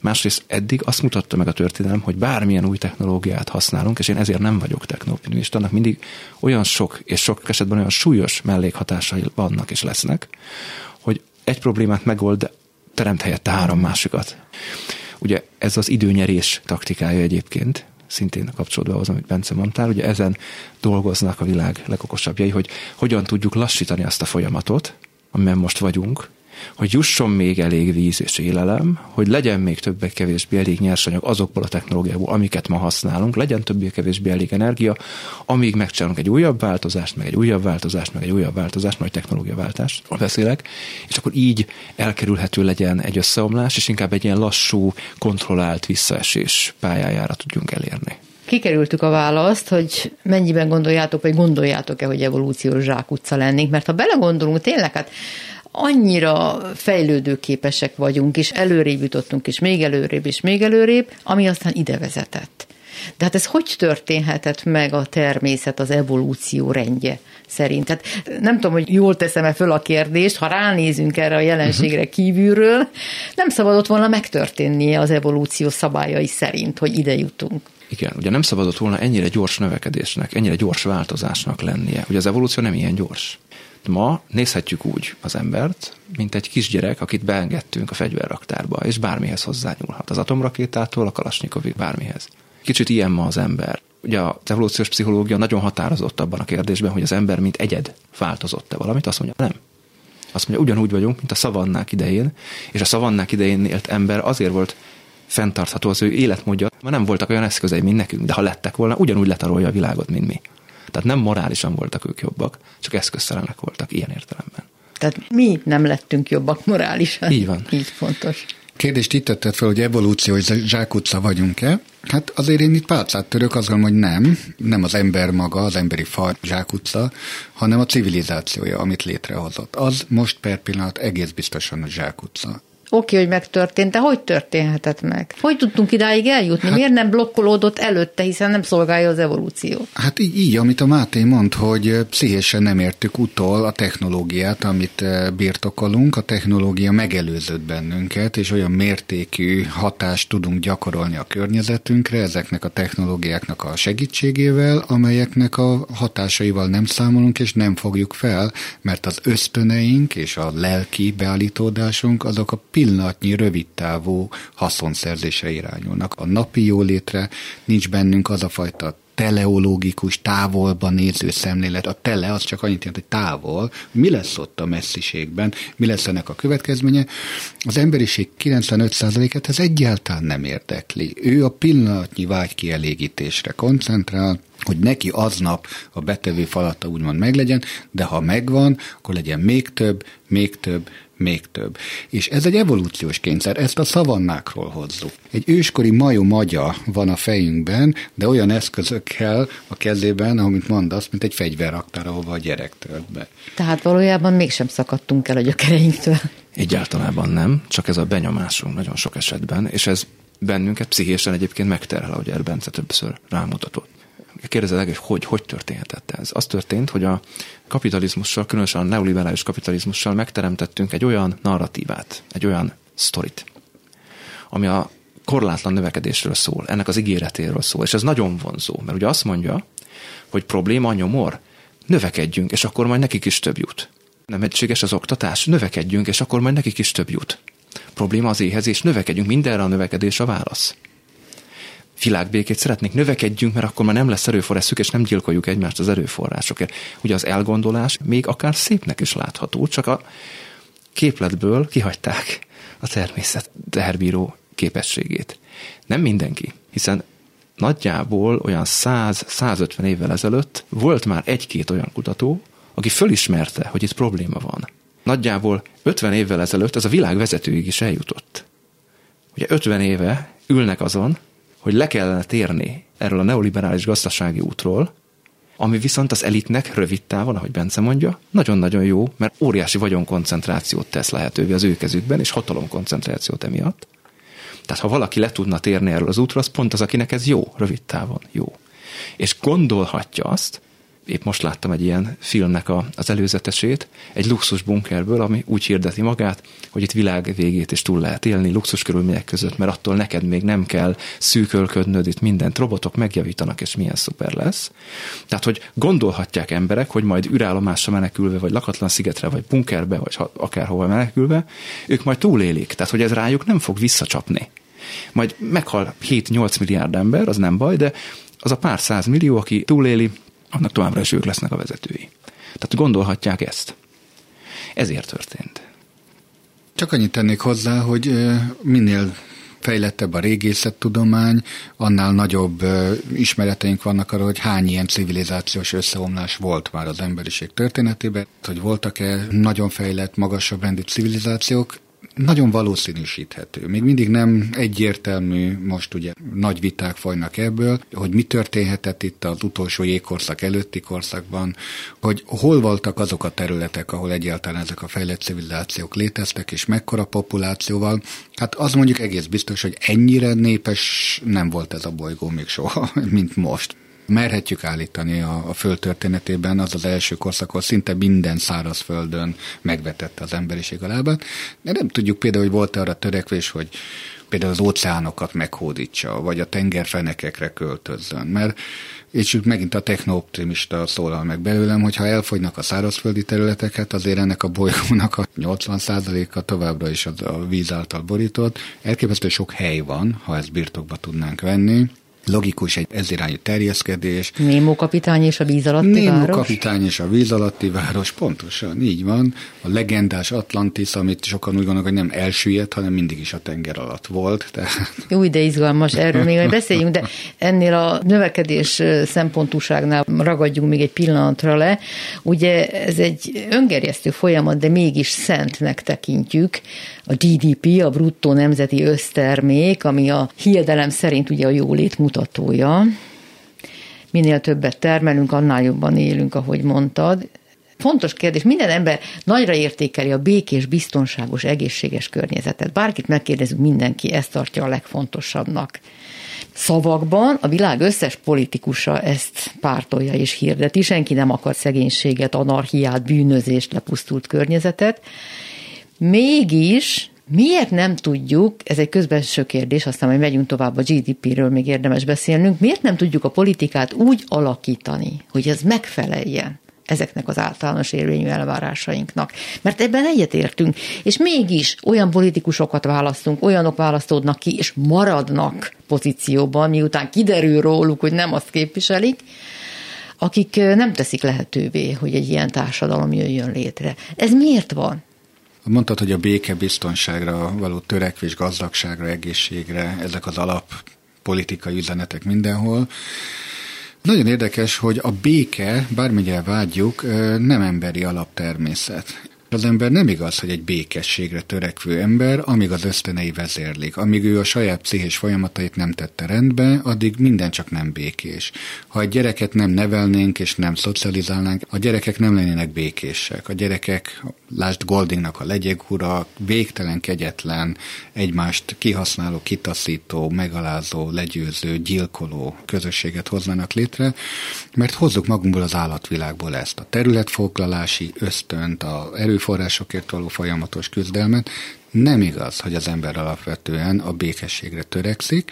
Speaker 3: Másrészt eddig azt mutatta meg a történelem, hogy bármilyen új technológiát használunk, és én ezért nem vagyok technoptimista, annak mindig olyan sok, és sok esetben olyan súlyos mellékhatásai vannak és lesznek, egy problémát megold, teremt helyette három másikat. Ugye ez az időnyerés taktikája egyébként, szintén kapcsolódva ahhoz, amit Bence mondtál, ugye ezen dolgoznak a világ legokosabbjai, hogy hogyan tudjuk lassítani azt a folyamatot, amiben most vagyunk, hogy jusson még elég víz és élelem, hogy legyen még többek-kevésbé elég nyersanyag azokból a technológiából, amiket ma használunk, legyen többé-kevésbé elég energia, amíg megcsinálunk egy újabb változást, meg egy újabb változást, meg egy újabb változást, majd technológiaváltást, beszélek, és akkor így elkerülhető legyen egy összeomlás, és inkább egy ilyen lassú, kontrollált visszaesés pályájára tudjunk elérni.
Speaker 2: Kikerültük a választ, hogy mennyiben gondoljátok, vagy gondoljátok-e, hogy evolúciós zsákutca lennénk, mert ha belegondolunk, tényleg, hát annyira fejlődőképesek vagyunk, és előrébb jutottunk, és még előrébb, és még előrébb, ami aztán ide vezetett. De hát ez hogy történhetett meg a természet, az evolúció rendje szerint? Tehát nem tudom, hogy jól teszem-e föl a kérdést, ha ránézünk erre a jelenségre mhm. kívülről, nem szabadott volna megtörténnie az evolúció szabályai szerint, hogy ide jutunk.
Speaker 3: Igen, ugye nem szabadott volna ennyire gyors növekedésnek, ennyire gyors változásnak lennie. Ugye az evolúció nem ilyen gyors ma nézhetjük úgy az embert, mint egy kisgyerek, akit beengedtünk a fegyverraktárba, és bármihez hozzányúlhat. Az atomrakétától a kalasnyikovig bármihez. Kicsit ilyen ma az ember. Ugye az evolúciós pszichológia nagyon határozott abban a kérdésben, hogy az ember mint egyed változott-e valamit, azt mondja, nem. Azt mondja, ugyanúgy vagyunk, mint a szavannák idején, és a szavannák idején élt ember azért volt fenntartható az ő életmódja, mert nem voltak olyan eszközei, mint nekünk, de ha lettek volna, ugyanúgy letarolja a világot, mint mi. Tehát nem morálisan voltak ők jobbak, csak eszköztelenek voltak ilyen értelemben.
Speaker 2: Tehát mi nem lettünk jobbak morálisan.
Speaker 3: Így van.
Speaker 2: Így fontos.
Speaker 4: Kérdést itt tetted fel, hogy evolúciós zsákutca vagyunk-e? Hát azért én itt pálcát török, azt gondolom, hogy nem. Nem az ember maga, az emberi faj zsákutca, hanem a civilizációja, amit létrehozott. Az most per pillanat egész biztosan a zsákutca.
Speaker 2: Oké, hogy megtörtént, de hogy történhetett meg? Hogy tudtunk idáig eljutni? Hát, Miért nem blokkolódott előtte, hiszen nem szolgálja az evolúció?
Speaker 4: Hát így, így, amit a Máté mond, hogy pszichésen nem értük utol a technológiát, amit birtokolunk. A technológia megelőzött bennünket, és olyan mértékű hatást tudunk gyakorolni a környezetünkre ezeknek a technológiáknak a segítségével, amelyeknek a hatásaival nem számolunk, és nem fogjuk fel, mert az ösztöneink és a lelki beállítódásunk azok a pillanatnyi, rövidtávú haszonszerzése irányulnak. A napi jólétre nincs bennünk az a fajta teleológikus, távolban néző szemlélet. A tele az csak annyit jelent, hogy távol. Mi lesz ott a messziségben? Mi lesz ennek a következménye? Az emberiség 95%-et ez egyáltalán nem érdekli. Ő a pillanatnyi vágykielégítésre koncentrál, hogy neki aznap a betevő falata úgymond meglegyen, de ha megvan, akkor legyen még több, még több, még több. És ez egy evolúciós kényszer, ezt a szavannákról hozzuk. Egy őskori majom magya van a fejünkben, de olyan eszközökkel a kezében, amit mondasz, mint egy fegyverraktár, ahova a gyerek tölt be.
Speaker 2: Tehát valójában mégsem szakadtunk el a gyökereinktől.
Speaker 3: Egyáltalában nem, csak ez a benyomásunk nagyon sok esetben, és ez bennünket pszichésen egyébként megterhel, ahogy Erbence többször rámutatott kérdezed hogy hogy, hogy történhetett ez? Az történt, hogy a kapitalizmussal, különösen a neoliberális kapitalizmussal megteremtettünk egy olyan narratívát, egy olyan sztorit, ami a korlátlan növekedésről szól, ennek az ígéretéről szól, és ez nagyon vonzó, mert ugye azt mondja, hogy probléma nyomor, növekedjünk, és akkor majd nekik is több jut. Nem egységes az oktatás, növekedjünk, és akkor majd nekik is több jut. Probléma az éhezés, növekedjünk, mindenre a növekedés a válasz világbékét szeretnék, növekedjünk, mert akkor már nem lesz erőforrásuk, és nem gyilkoljuk egymást az erőforrásokért. Ugye az elgondolás még akár szépnek is látható, csak a képletből kihagyták a természet teherbíró képességét. Nem mindenki, hiszen nagyjából olyan 100-150 évvel ezelőtt volt már egy-két olyan kutató, aki fölismerte, hogy itt probléma van. Nagyjából 50 évvel ezelőtt ez a világ vezetőig is eljutott. Ugye 50 éve ülnek azon, hogy le kellene térni erről a neoliberális gazdasági útról, ami viszont az elitnek rövid távon, ahogy Bence mondja, nagyon-nagyon jó, mert óriási vagyonkoncentrációt tesz lehetővé az ő kezükben, és hatalomkoncentrációt emiatt. Tehát ha valaki le tudna térni erről az útról, az pont az, akinek ez jó, rövid távon jó. És gondolhatja azt, épp most láttam egy ilyen filmnek a, az előzetesét, egy luxus bunkerből, ami úgy hirdeti magát, hogy itt világ végét is túl lehet élni luxus körülmények között, mert attól neked még nem kell szűkölködnöd, itt mindent robotok megjavítanak, és milyen szuper lesz. Tehát, hogy gondolhatják emberek, hogy majd űrállomásra menekülve, vagy lakatlan szigetre, vagy bunkerbe, vagy akárhova menekülve, ők majd túlélik. Tehát, hogy ez rájuk nem fog visszacsapni. Majd meghal 7-8 milliárd ember, az nem baj, de az a pár száz millió, aki túléli, annak továbbra is ők lesznek a vezetői. Tehát gondolhatják ezt. Ezért történt.
Speaker 4: Csak annyit tennék hozzá, hogy minél fejlettebb a régészettudomány, annál nagyobb ismereteink vannak arra, hogy hány ilyen civilizációs összeomlás volt már az emberiség történetében, hogy voltak-e nagyon fejlett, magasabb rendi civilizációk, nagyon valószínűsíthető. Még mindig nem egyértelmű, most ugye nagy viták folynak ebből, hogy mi történhetett itt az utolsó jégkorszak előtti korszakban, hogy hol voltak azok a területek, ahol egyáltalán ezek a fejlett civilizációk léteztek, és mekkora populációval. Hát az mondjuk egész biztos, hogy ennyire népes nem volt ez a bolygó még soha, mint most merhetjük állítani a, a föld az az első korszak, ahol szinte minden szárazföldön megvetette az emberiség a lábát, de nem tudjuk például, hogy volt-e arra törekvés, hogy például az óceánokat meghódítsa, vagy a tengerfenekekre költözzön, mert és megint a technooptimista szólal meg belőlem, hogy ha elfogynak a szárazföldi területeket, azért ennek a bolygónak a 80%-a továbbra is a víz által borított. Elképesztő sok hely van, ha ezt birtokba tudnánk venni, logikus egy ezirányú terjeszkedés.
Speaker 2: Némó kapitány és a víz alatti
Speaker 4: Némó
Speaker 2: város?
Speaker 4: kapitány és a víz alatti város, pontosan, így van. A legendás Atlantis, amit sokan úgy gondolnak, hogy nem elsüllyedt, hanem mindig is a tenger alatt volt. Tehát...
Speaker 2: Jó, de izgalmas, erről még majd beszéljünk, de ennél a növekedés szempontúságnál ragadjunk még egy pillanatra le. Ugye ez egy öngerjesztő folyamat, de mégis szentnek tekintjük. A GDP, a bruttó nemzeti össztermék, ami a hiedelem szerint ugye a jólét mutat mutatója. Minél többet termelünk, annál jobban élünk, ahogy mondtad. Fontos kérdés, minden ember nagyra értékeli a békés, biztonságos, egészséges környezetet. Bárkit megkérdezünk, mindenki ezt tartja a legfontosabbnak. Szavakban a világ összes politikusa ezt pártolja és hirdeti. Senki nem akar szegénységet, anarchiát, bűnözést, lepusztult környezetet. Mégis Miért nem tudjuk, ez egy közbenső kérdés, aztán majd megyünk tovább a GDP-ről, még érdemes beszélnünk, miért nem tudjuk a politikát úgy alakítani, hogy ez megfeleljen ezeknek az általános érvényű elvárásainknak. Mert ebben egyetértünk, és mégis olyan politikusokat választunk, olyanok választódnak ki, és maradnak pozícióban, miután kiderül róluk, hogy nem azt képviselik, akik nem teszik lehetővé, hogy egy ilyen társadalom jöjjön létre. Ez miért van?
Speaker 4: Mondtad, hogy a béke biztonságra való törekvés, gazdagságra, egészségre, ezek az alap politikai üzenetek mindenhol. Nagyon érdekes, hogy a béke, bármilyen vágyjuk, nem emberi alaptermészet. Az ember nem igaz, hogy egy békességre törekvő ember, amíg az ösztönei vezérlik. Amíg ő a saját pszichés folyamatait nem tette rendbe, addig minden csak nem békés. Ha egy gyereket nem nevelnénk és nem szocializálnánk, a gyerekek nem lennének békések. A gyerekek, lásd Goldingnak a legyek ura, végtelen, kegyetlen, egymást kihasználó, kitaszító, megalázó, legyőző, gyilkoló közösséget hoznának létre, mert hozzuk magunkból az állatvilágból ezt a területfoglalási ösztönt, a erő erőforrásokért való folyamatos küzdelmet. Nem igaz, hogy az ember alapvetően a békességre törekszik,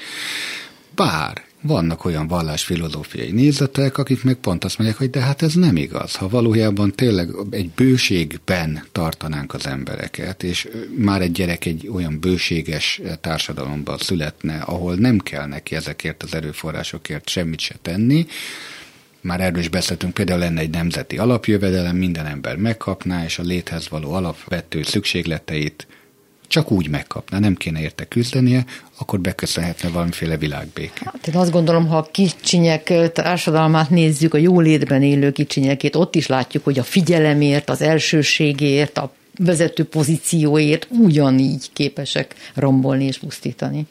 Speaker 4: bár vannak olyan vallásfilozófiai nézetek, akik meg pont azt mondják, hogy de hát ez nem igaz. Ha valójában tényleg egy bőségben tartanánk az embereket, és már egy gyerek egy olyan bőséges társadalomban születne, ahol nem kell neki ezekért az erőforrásokért semmit se tenni, már erről is beszéltünk, például lenne egy nemzeti alapjövedelem, minden ember megkapná, és a léthez való alapvető szükségleteit csak úgy megkapná, nem kéne érte küzdenie, akkor beköszönhetne valamiféle világbéke.
Speaker 2: Hát én azt gondolom, ha a kicsinyek társadalmát nézzük, a jólétben élő kicsinyekét, ott is látjuk, hogy a figyelemért, az elsőségért, a vezető pozícióért ugyanígy képesek rombolni és pusztítani.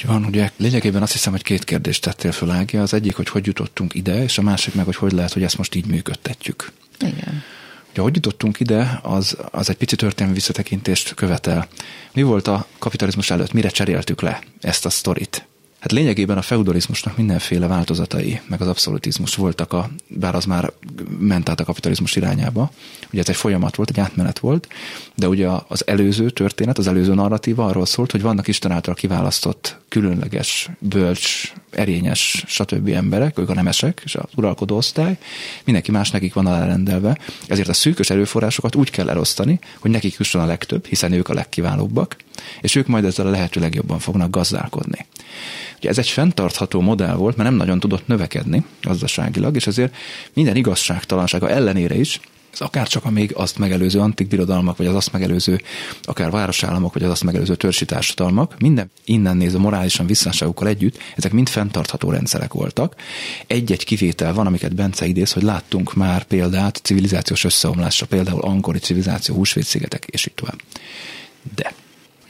Speaker 3: Így van, ugye lényegében azt hiszem, hogy két kérdést tettél föl, Ági. Az egyik, hogy hogy jutottunk ide, és a másik meg, hogy hogy lehet, hogy ezt most így működtetjük.
Speaker 2: Igen.
Speaker 3: Ugye, hogy jutottunk ide, az, az egy pici történelmi visszatekintést követel. Mi volt a kapitalizmus előtt? Mire cseréltük le ezt a sztorit? Hát lényegében a feudalizmusnak mindenféle változatai, meg az abszolutizmus voltak, a, bár az már ment át a kapitalizmus irányába. Ugye ez egy folyamat volt, egy átmenet volt, de ugye az előző történet, az előző narratíva arról szólt, hogy vannak Isten által kiválasztott különleges, bölcs, erényes, stb. emberek, ők a nemesek és az uralkodó osztály, mindenki más nekik van alárendelve, ezért a szűkös erőforrásokat úgy kell elosztani, hogy nekik jusson a legtöbb, hiszen ők a legkiválóbbak, és ők majd ezzel a lehető legjobban fognak gazdálkodni. Ugye ez egy fenntartható modell volt, mert nem nagyon tudott növekedni gazdaságilag, és ezért minden igazságtalansága ellenére is ez akár csak a még azt megelőző antik birodalmak, vagy az azt megelőző akár városállamok, vagy az azt megelőző törsi társadalmak, minden innen nézve morálisan visszásságokkal együtt, ezek mind fenntartható rendszerek voltak. Egy-egy kivétel van, amiket Bence idéz, hogy láttunk már példát civilizációs összeomlásra, például angoli civilizáció, húsvétszigetek, és így tovább. De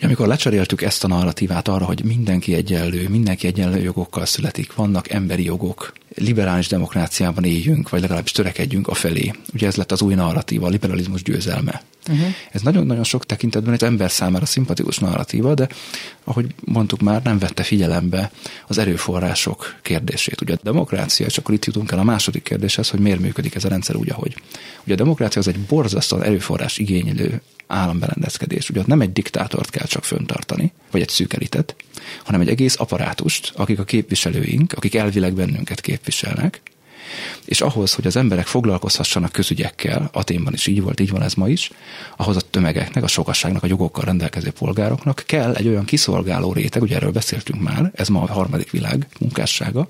Speaker 3: amikor lecseréltük ezt a narratívát arra, hogy mindenki egyenlő, mindenki egyenlő jogokkal születik, vannak emberi jogok, liberális demokráciában éljünk, vagy legalábbis törekedjünk a felé. Ugye ez lett az új narratíva, a liberalizmus győzelme. Uh-huh. Ez nagyon-nagyon sok tekintetben egy ember számára szimpatikus narratíva, de ahogy mondtuk már, nem vette figyelembe az erőforrások kérdését. Ugye a demokrácia, és akkor itt jutunk el a második kérdéshez, hogy miért működik ez a rendszer úgy, ahogy. Ugye a demokrácia az egy borzasztóan erőforrás igénylő államberendezkedés. Ugye ott nem egy diktátort kell csak föntartani, vagy egy szűk elitet, hanem egy egész apparátust, akik a képviselőink, akik elvileg bennünket képviselnek, és ahhoz, hogy az emberek foglalkozhassanak közügyekkel, Aténban is így volt, így van ez ma is, ahhoz a tömegeknek, a sokasságnak, a jogokkal rendelkező polgároknak kell egy olyan kiszolgáló réteg, ugye erről beszéltünk már, ez ma a harmadik világ munkássága,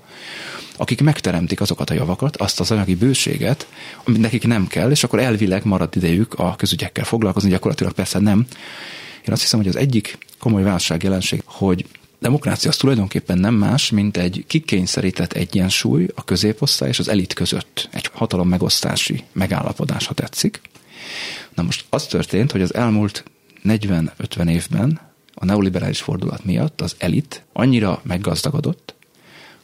Speaker 3: akik megteremtik azokat a javakat, azt az anyagi bőséget, amit nekik nem kell, és akkor elvileg marad idejük a közügyekkel foglalkozni, gyakorlatilag persze nem. Én azt hiszem, hogy az egyik komoly válságjelenség, hogy demokrácia az tulajdonképpen nem más, mint egy kikényszerített egyensúly a középosztály és az elit között. Egy hatalom megosztási megállapodás, ha tetszik. Na most az történt, hogy az elmúlt 40-50 évben a neoliberális fordulat miatt az elit annyira meggazdagodott,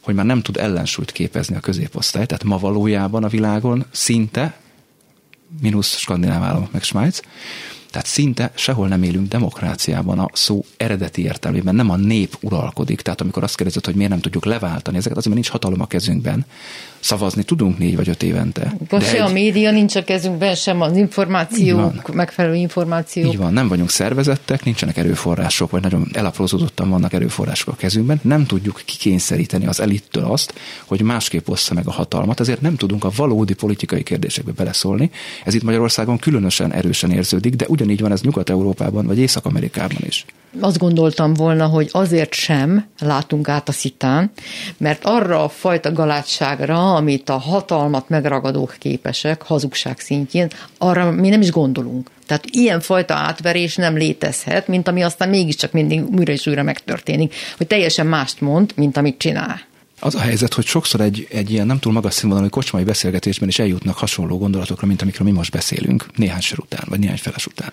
Speaker 3: hogy már nem tud ellensúlyt képezni a középosztály, tehát ma valójában a világon szinte, mínusz skandináv államok meg Svájc, Tehát szinte sehol nem élünk demokráciában a szó eredeti értelmében, nem a nép uralkodik. Tehát amikor azt kérdezed, hogy miért nem tudjuk leváltani ezeket, azért mert nincs hatalom a kezünkben. Szavazni tudunk négy vagy öt évente.
Speaker 2: De se egy... a média nincs a kezünkben, sem az információk, megfelelő információk.
Speaker 3: Így van, nem vagyunk szervezettek, nincsenek erőforrások, vagy nagyon elaprózódottan vannak erőforrások a kezünkben. Nem tudjuk kikényszeríteni az elittől azt, hogy másképp ossza meg a hatalmat, ezért nem tudunk a valódi politikai kérdésekbe beleszólni. Ez itt Magyarországon különösen erősen érződik, de ugyanígy van ez Nyugat-Európában vagy Észak-Amerikában is.
Speaker 2: Azt gondoltam volna, hogy azért sem látunk át a szitán, mert arra a fajta galátságra, amit a hatalmat megragadók képesek, hazugság szintjén, arra mi nem is gondolunk. Tehát ilyen fajta átverés nem létezhet, mint ami aztán mégiscsak mindig újra és újra megtörténik, hogy teljesen mást mond, mint amit csinál.
Speaker 3: Az a helyzet, hogy sokszor egy, egy ilyen nem túl magas színvonalú kocsmai beszélgetésben is eljutnak hasonló gondolatokra, mint amikről mi most beszélünk, néhány sor után, vagy néhány feles után.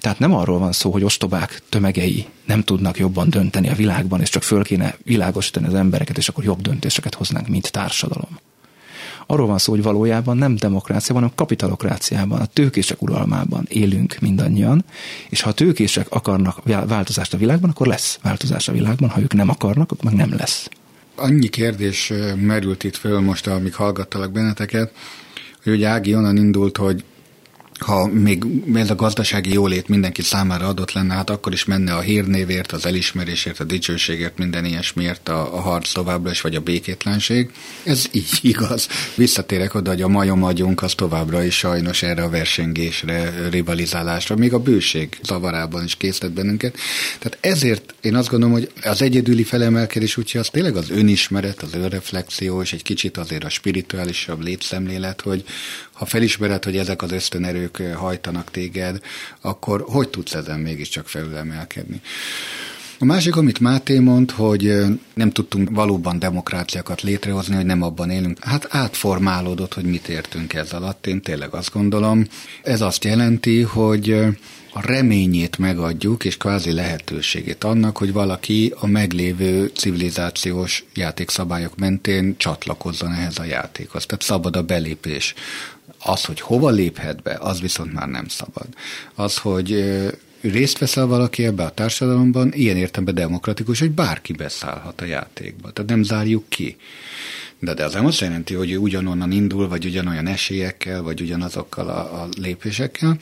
Speaker 3: Tehát nem arról van szó, hogy ostobák tömegei nem tudnak jobban dönteni a világban, és csak föl kéne világosítani az embereket, és akkor jobb döntéseket hoznánk, mint társadalom. Arról van szó, hogy valójában nem demokráciában, hanem kapitalokráciában, a tőkések uralmában élünk mindannyian, és ha a tőkések akarnak változást a világban, akkor lesz változás a világban, ha ők nem akarnak, akkor meg nem lesz.
Speaker 4: Annyi kérdés merült itt föl most, amíg hallgattalak benneteket, hogy ugye Ági onnan indult, hogy ha még ez a gazdasági jólét mindenki számára adott lenne, hát akkor is menne a hírnévért, az elismerésért, a dicsőségért, minden ilyesmiért a, a harc továbbra is, vagy a békétlenség. Ez így igaz. Visszatérek oda, hogy a majom agyunk az továbbra is sajnos erre a versengésre, rivalizálásra, még a bőség zavarában is készített bennünket. Tehát ezért én azt gondolom, hogy az egyedüli felemelkedés útja az tényleg az önismeret, az önreflexió, és egy kicsit azért a spirituálisabb létszemlélet, hogy, ha felismered, hogy ezek az ösztönerők hajtanak téged, akkor hogy tudsz ezen mégiscsak felülemelkedni? A másik, amit Máté mond, hogy nem tudtunk valóban demokráciákat létrehozni, hogy nem abban élünk. Hát átformálódott, hogy mit értünk ez alatt. Én tényleg azt gondolom. Ez azt jelenti, hogy a reményét megadjuk, és kvázi lehetőségét annak, hogy valaki a meglévő civilizációs játékszabályok mentén csatlakozzon ehhez a játékhoz. Tehát szabad a belépés. Az, hogy hova léphet be, az viszont már nem szabad. Az, hogy részt veszel valaki ebbe a társadalomban, ilyen értemben demokratikus, hogy bárki beszállhat a játékba. Tehát nem zárjuk ki. De, de az nem azt jelenti, hogy ugyanonnan indul, vagy ugyanolyan esélyekkel, vagy ugyanazokkal a, a lépésekkel,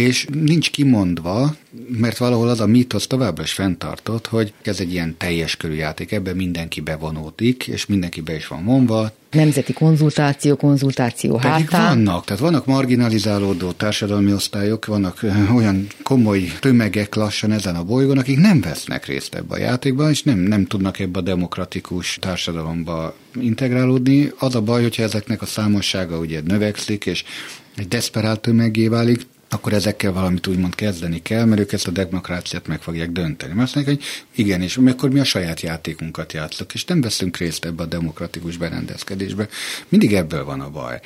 Speaker 4: és nincs kimondva, mert valahol az a mítosz továbbra is fenntartott, hogy ez egy ilyen teljes körű játék, ebben mindenki bevonódik, és mindenki be is van vonva.
Speaker 2: Nemzeti konzultáció, konzultáció Pedig
Speaker 4: hátán. vannak, tehát vannak marginalizálódó társadalmi osztályok, vannak olyan komoly tömegek lassan ezen a bolygón, akik nem vesznek részt ebbe a játékban, és nem, nem tudnak ebbe a demokratikus társadalomba integrálódni. Az a baj, hogyha ezeknek a számossága ugye növekszik, és egy desperált tömegé válik, akkor ezekkel valamit úgymond kezdeni kell, mert ők ezt a demokráciát meg fogják dönteni. Mert azt mondják, hogy igen, és akkor mi a saját játékunkat játszok, és nem veszünk részt ebbe a demokratikus berendezkedésbe. Mindig ebből van a baj.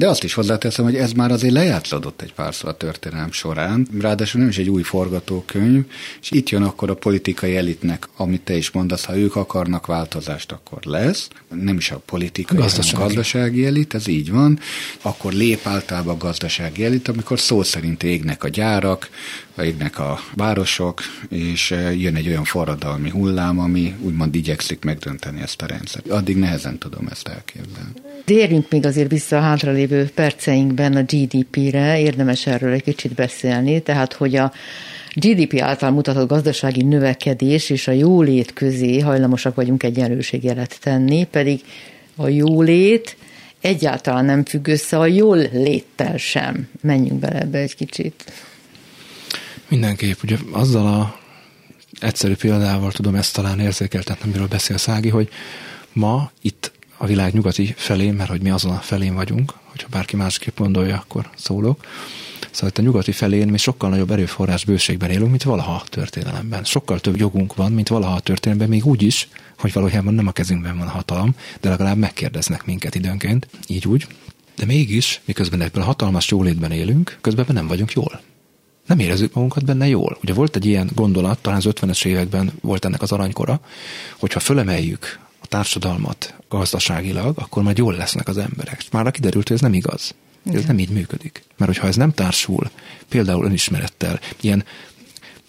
Speaker 4: De azt is hozzáteszem, hogy ez már azért lejátszódott egy párszor a történelem során, ráadásul nem is egy új forgatókönyv, és itt jön akkor a politikai elitnek, amit te is mondasz, ha ők akarnak változást, akkor lesz. Nem is a politikai, gazdasági. hanem a gazdasági elit, ez így van. Akkor lép általában a gazdasági elit, amikor szó szerint égnek a gyárak, égnek a városok, és eh, jön egy olyan forradalmi hullám, ami úgymond igyekszik megdönteni ezt a rendszert. Addig nehezen tudom ezt elképzelni.
Speaker 2: Térjünk még azért vissza a hátralévő perceinkben a GDP-re, érdemes erről egy kicsit beszélni, tehát hogy a GDP által mutatott gazdasági növekedés és a jólét közé hajlamosak vagyunk egyenlőségjelet tenni, pedig a jólét egyáltalán nem függ össze a jól léttel sem. Menjünk bele ebbe egy kicsit.
Speaker 3: Mindenképp, ugye azzal a egyszerű példával tudom ezt talán érzékeltetni, amiről beszél Szági, hogy ma itt a világ nyugati felén, mert hogy mi azon a felén vagyunk, hogyha bárki másképp gondolja, akkor szólok. Szóval itt a nyugati felén mi sokkal nagyobb erőforrás bőségben élünk, mint valaha a történelemben. Sokkal több jogunk van, mint valaha a történelemben, még úgy is, hogy valójában nem a kezünkben van a hatalom, de legalább megkérdeznek minket időnként, így úgy. De mégis, miközben ebből a hatalmas jólétben élünk, közben nem vagyunk jól nem érezzük magunkat benne jól. Ugye volt egy ilyen gondolat, talán az 50-es években volt ennek az aranykora, hogyha fölemeljük társadalmat gazdaságilag, akkor majd jól lesznek az emberek. Már kiderült, hogy ez nem igaz. Ez nem így működik. Mert hogyha ez nem társul, például önismerettel, ilyen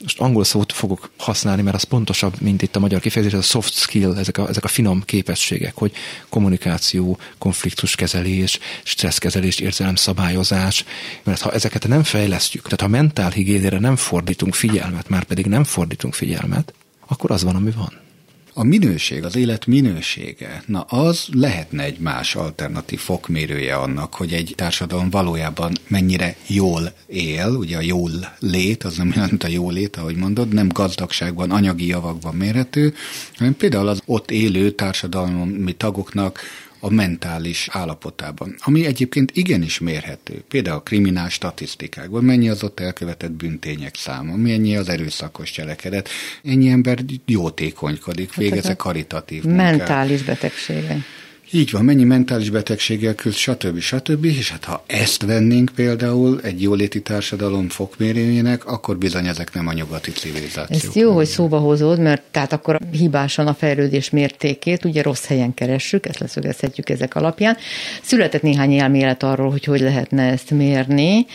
Speaker 3: most angol szót fogok használni, mert az pontosabb, mint itt a magyar kifejezés, ez a soft skill, ezek a, ezek a finom képességek, hogy kommunikáció, konfliktuskezelés, stresszkezelés, érzelemszabályozás, mert ha ezeket nem fejlesztjük, tehát ha mentál higiénére nem fordítunk figyelmet, már pedig nem fordítunk figyelmet, akkor az van, ami van.
Speaker 4: A minőség, az élet minősége, na az lehetne egy más alternatív fokmérője annak, hogy egy társadalom valójában mennyire jól él, ugye a jól lét, az nem jelent a jól lét, ahogy mondod, nem gazdagságban, anyagi javakban mérhető, hanem például az ott élő társadalmi tagoknak a mentális állapotában, ami egyébként igenis mérhető. Például a kriminál statisztikákban mennyi az ott elkövetett büntények száma, mennyi az erőszakos cselekedet, ennyi ember jótékonykodik, végez hát karitatív
Speaker 2: munkát. Mentális betegsége.
Speaker 4: Így van, mennyi mentális betegséggel küzd, stb. stb. És hát ha ezt vennénk például egy jóléti társadalom fokmérőjének, akkor bizony ezek nem a nyugati civilizációk.
Speaker 2: Ez jó, hogy szóba hozod, mert tehát akkor hibásan a fejlődés mértékét, ugye rossz helyen keressük, ezt leszögezhetjük ezek alapján. Született néhány elmélet arról, hogy hogy lehetne ezt mérni.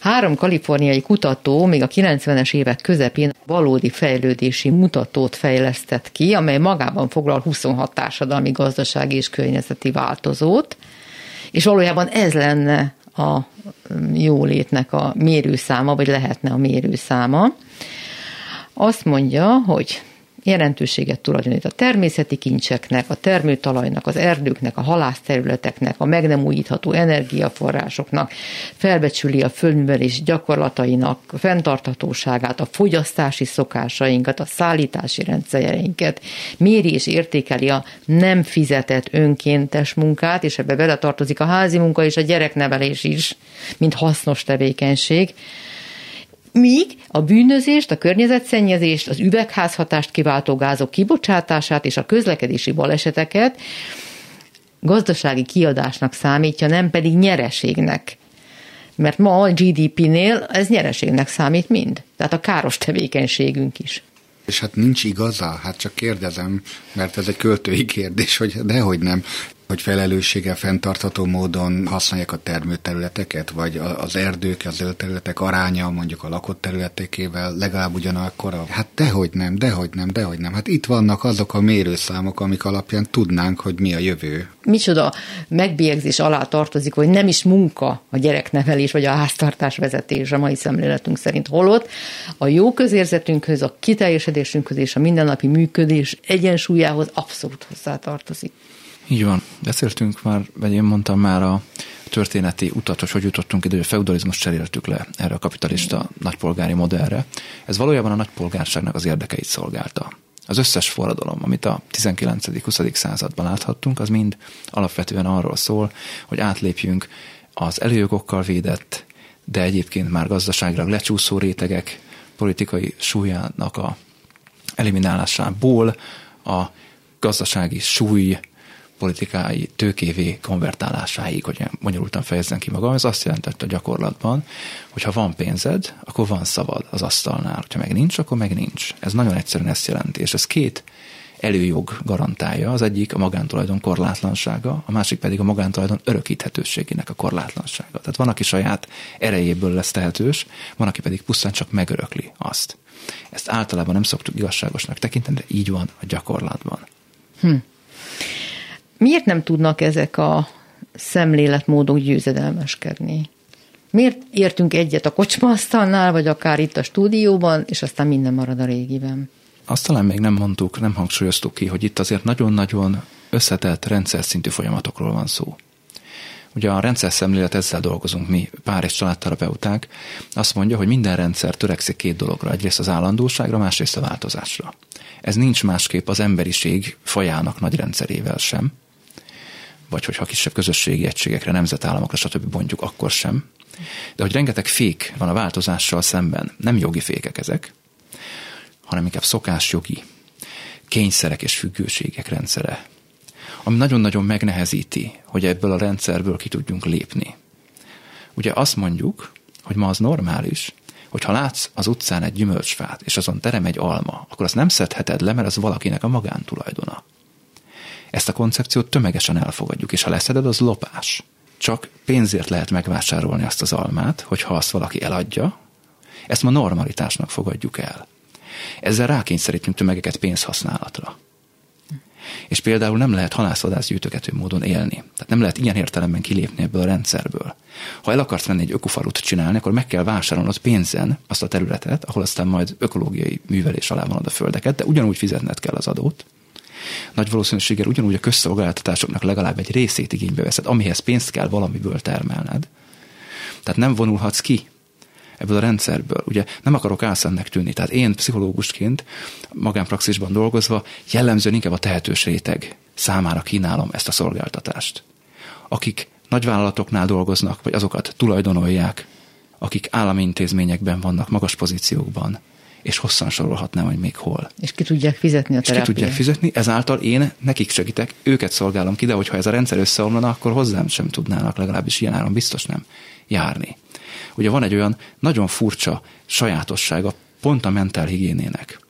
Speaker 2: Három kaliforniai kutató még a 90-es évek közepén valódi fejlődési mutatót fejlesztett ki, amely magában foglal 26 társadalmi, gazdasági és környezeti változót, és valójában ez lenne a jólétnek a mérőszáma, vagy lehetne a mérőszáma. Azt mondja, hogy jelentőséget tulajdonít a természeti kincseknek, a termőtalajnak, az erdőknek, a halászterületeknek, a meg nem újítható energiaforrásoknak, felbecsüli a földművelés gyakorlatainak fenntarthatóságát, a fogyasztási szokásainkat, a szállítási rendszereinket, méri és értékeli a nem fizetett önkéntes munkát, és ebbe beletartozik a házi munka és a gyereknevelés is, mint hasznos tevékenység, míg a bűnözést, a környezetszennyezést, az üvegházhatást kiváltó gázok kibocsátását és a közlekedési baleseteket gazdasági kiadásnak számítja, nem pedig nyereségnek. Mert ma a GDP-nél ez nyereségnek számít mind. Tehát a káros tevékenységünk is.
Speaker 4: És hát nincs igaza, hát csak kérdezem, mert ez egy költői kérdés, hogy dehogy nem hogy felelősséggel fenntartható módon használják a termőterületeket, vagy az erdők, az területek aránya mondjuk a lakott területekével legalább ugyanakkor. Hát dehogy nem, dehogy nem, dehogy nem. Hát itt vannak azok a mérőszámok, amik alapján tudnánk, hogy mi a jövő.
Speaker 2: Micsoda megbélyegzés alá tartozik, hogy nem is munka a gyereknevelés, vagy a háztartás vezetés a mai szemléletünk szerint holott. A jó közérzetünkhöz, a kiteljesedésünkhöz és a mindennapi működés egyensúlyához abszolút hozzá tartozik.
Speaker 3: Így van. Beszéltünk már, vagy én mondtam már a történeti utat, hogy jutottunk ide, hogy a feudalizmus cseréltük le erre a kapitalista nagypolgári modellre. Ez valójában a nagypolgárságnak az érdekeit szolgálta. Az összes forradalom, amit a 19.-20. században láthattunk, az mind alapvetően arról szól, hogy átlépjünk az előjogokkal védett, de egyébként már gazdaságra lecsúszó rétegek politikai súlyának a eliminálásából a gazdasági súly politikai tőkévé konvertálásáig, hogy bonyolultan fejezzem ki magam, ez azt jelentette a gyakorlatban, hogy ha van pénzed, akkor van szabad az asztalnál, ha meg nincs, akkor meg nincs. Ez nagyon egyszerűen ezt jelenti, és ez két előjog garantálja, az egyik a magántulajdon korlátlansága, a másik pedig a magántulajdon örökíthetőségének a korlátlansága. Tehát van, aki saját erejéből lesz tehetős, van, aki pedig pusztán csak megörökli azt. Ezt általában nem szoktuk igazságosnak tekinteni, de így van a gyakorlatban. Hm.
Speaker 2: Miért nem tudnak ezek a szemléletmódok győzedelmeskedni? Miért értünk egyet a kocsmaasztalnál, vagy akár itt a stúdióban, és aztán minden marad a régiben?
Speaker 3: Azt talán még nem mondtuk, nem hangsúlyoztuk ki, hogy itt azért nagyon-nagyon összetett rendszer szintű folyamatokról van szó. Ugye a rendszer szemlélet, ezzel dolgozunk mi, pár és családterapeuták, azt mondja, hogy minden rendszer törekszik két dologra, egyrészt az állandóságra, másrészt a változásra. Ez nincs másképp az emberiség fajának nagy rendszerével sem vagy hogyha kisebb közösségi egységekre, nemzetállamokra, stb. bontjuk, akkor sem. De hogy rengeteg fék van a változással szemben, nem jogi fékek ezek, hanem inkább szokásjogi, kényszerek és függőségek rendszere, ami nagyon-nagyon megnehezíti, hogy ebből a rendszerből ki tudjunk lépni. Ugye azt mondjuk, hogy ma az normális, hogy ha látsz az utcán egy gyümölcsfát, és azon terem egy alma, akkor azt nem szedheted le, mert az valakinek a magántulajdona. Ezt a koncepciót tömegesen elfogadjuk, és ha leszeded, az lopás. csak pénzért lehet megvásárolni azt az almát, hogyha azt valaki eladja, ezt ma normalitásnak fogadjuk el. Ezzel rákényszerítünk tömegeket pénzhasználatra. És például nem lehet halászvadász gyűjtögető módon élni. Tehát nem lehet ilyen értelemben kilépni ebből a rendszerből. Ha el akarsz venni egy ökofalut csinálni, akkor meg kell vásárolnod pénzen azt a területet, ahol aztán majd ökológiai művelés alá vonod a földeket, de ugyanúgy fizetned kell az adót. Nagy valószínűséggel ugyanúgy a közszolgáltatásoknak legalább egy részét igénybe veszed, amihez pénzt kell valamiből termelned. Tehát nem vonulhatsz ki ebből a rendszerből. Ugye nem akarok álszennek tűnni. Tehát én pszichológusként magánpraxisban dolgozva jellemzően inkább a tehetős réteg számára kínálom ezt a szolgáltatást. Akik nagyvállalatoknál dolgoznak, vagy azokat tulajdonolják, akik állami intézményekben vannak, magas pozíciókban, és hosszan sorolhatnám, hogy még hol.
Speaker 2: És ki tudják fizetni a terápiát.
Speaker 3: És ki tudják fizetni, ezáltal én nekik segítek, őket szolgálom ki, de hogyha ez a rendszer összeomlana, akkor hozzám sem tudnának, legalábbis ilyen áron biztos nem járni. Ugye van egy olyan nagyon furcsa sajátossága pont a mentálhigiénének,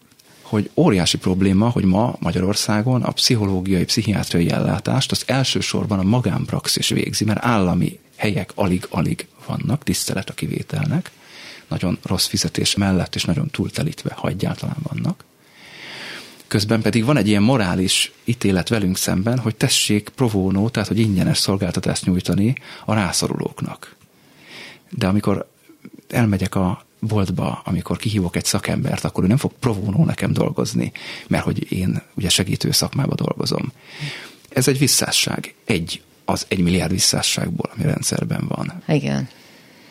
Speaker 3: hogy óriási probléma, hogy ma Magyarországon a pszichológiai, pszichiátriai ellátást az elsősorban a magánpraxis végzi, mert állami helyek alig-alig vannak, tisztelet a kivételnek, nagyon rossz fizetés mellett, és nagyon túltelítve, ha egyáltalán vannak. Közben pedig van egy ilyen morális ítélet velünk szemben, hogy tessék provónó, tehát hogy ingyenes szolgáltatást nyújtani a rászorulóknak. De amikor elmegyek a boltba, amikor kihívok egy szakembert, akkor ő nem fog provónó nekem dolgozni, mert hogy én ugye segítő szakmába dolgozom. Ez egy visszásság. Egy az egy milliárd visszásságból, ami rendszerben van.
Speaker 2: Igen.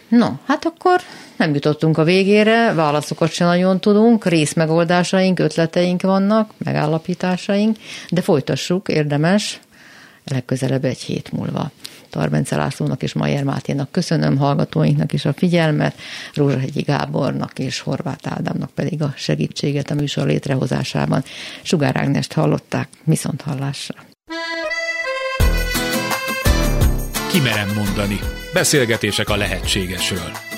Speaker 2: No, hát akkor nem jutottunk a végére, válaszokat sem nagyon tudunk, részmegoldásaink, ötleteink vannak, megállapításaink, de folytassuk, érdemes, legközelebb egy hét múlva. Tarbence Lászlónak és Majer Máténak köszönöm, hallgatóinknak is a figyelmet, Rózsahegyi Gábornak és Horváth Ádámnak pedig a segítséget a műsor létrehozásában. Sugár Ágnest hallották, viszont hallásra.
Speaker 1: Kimerem mondani. Beszélgetések a lehetségesről.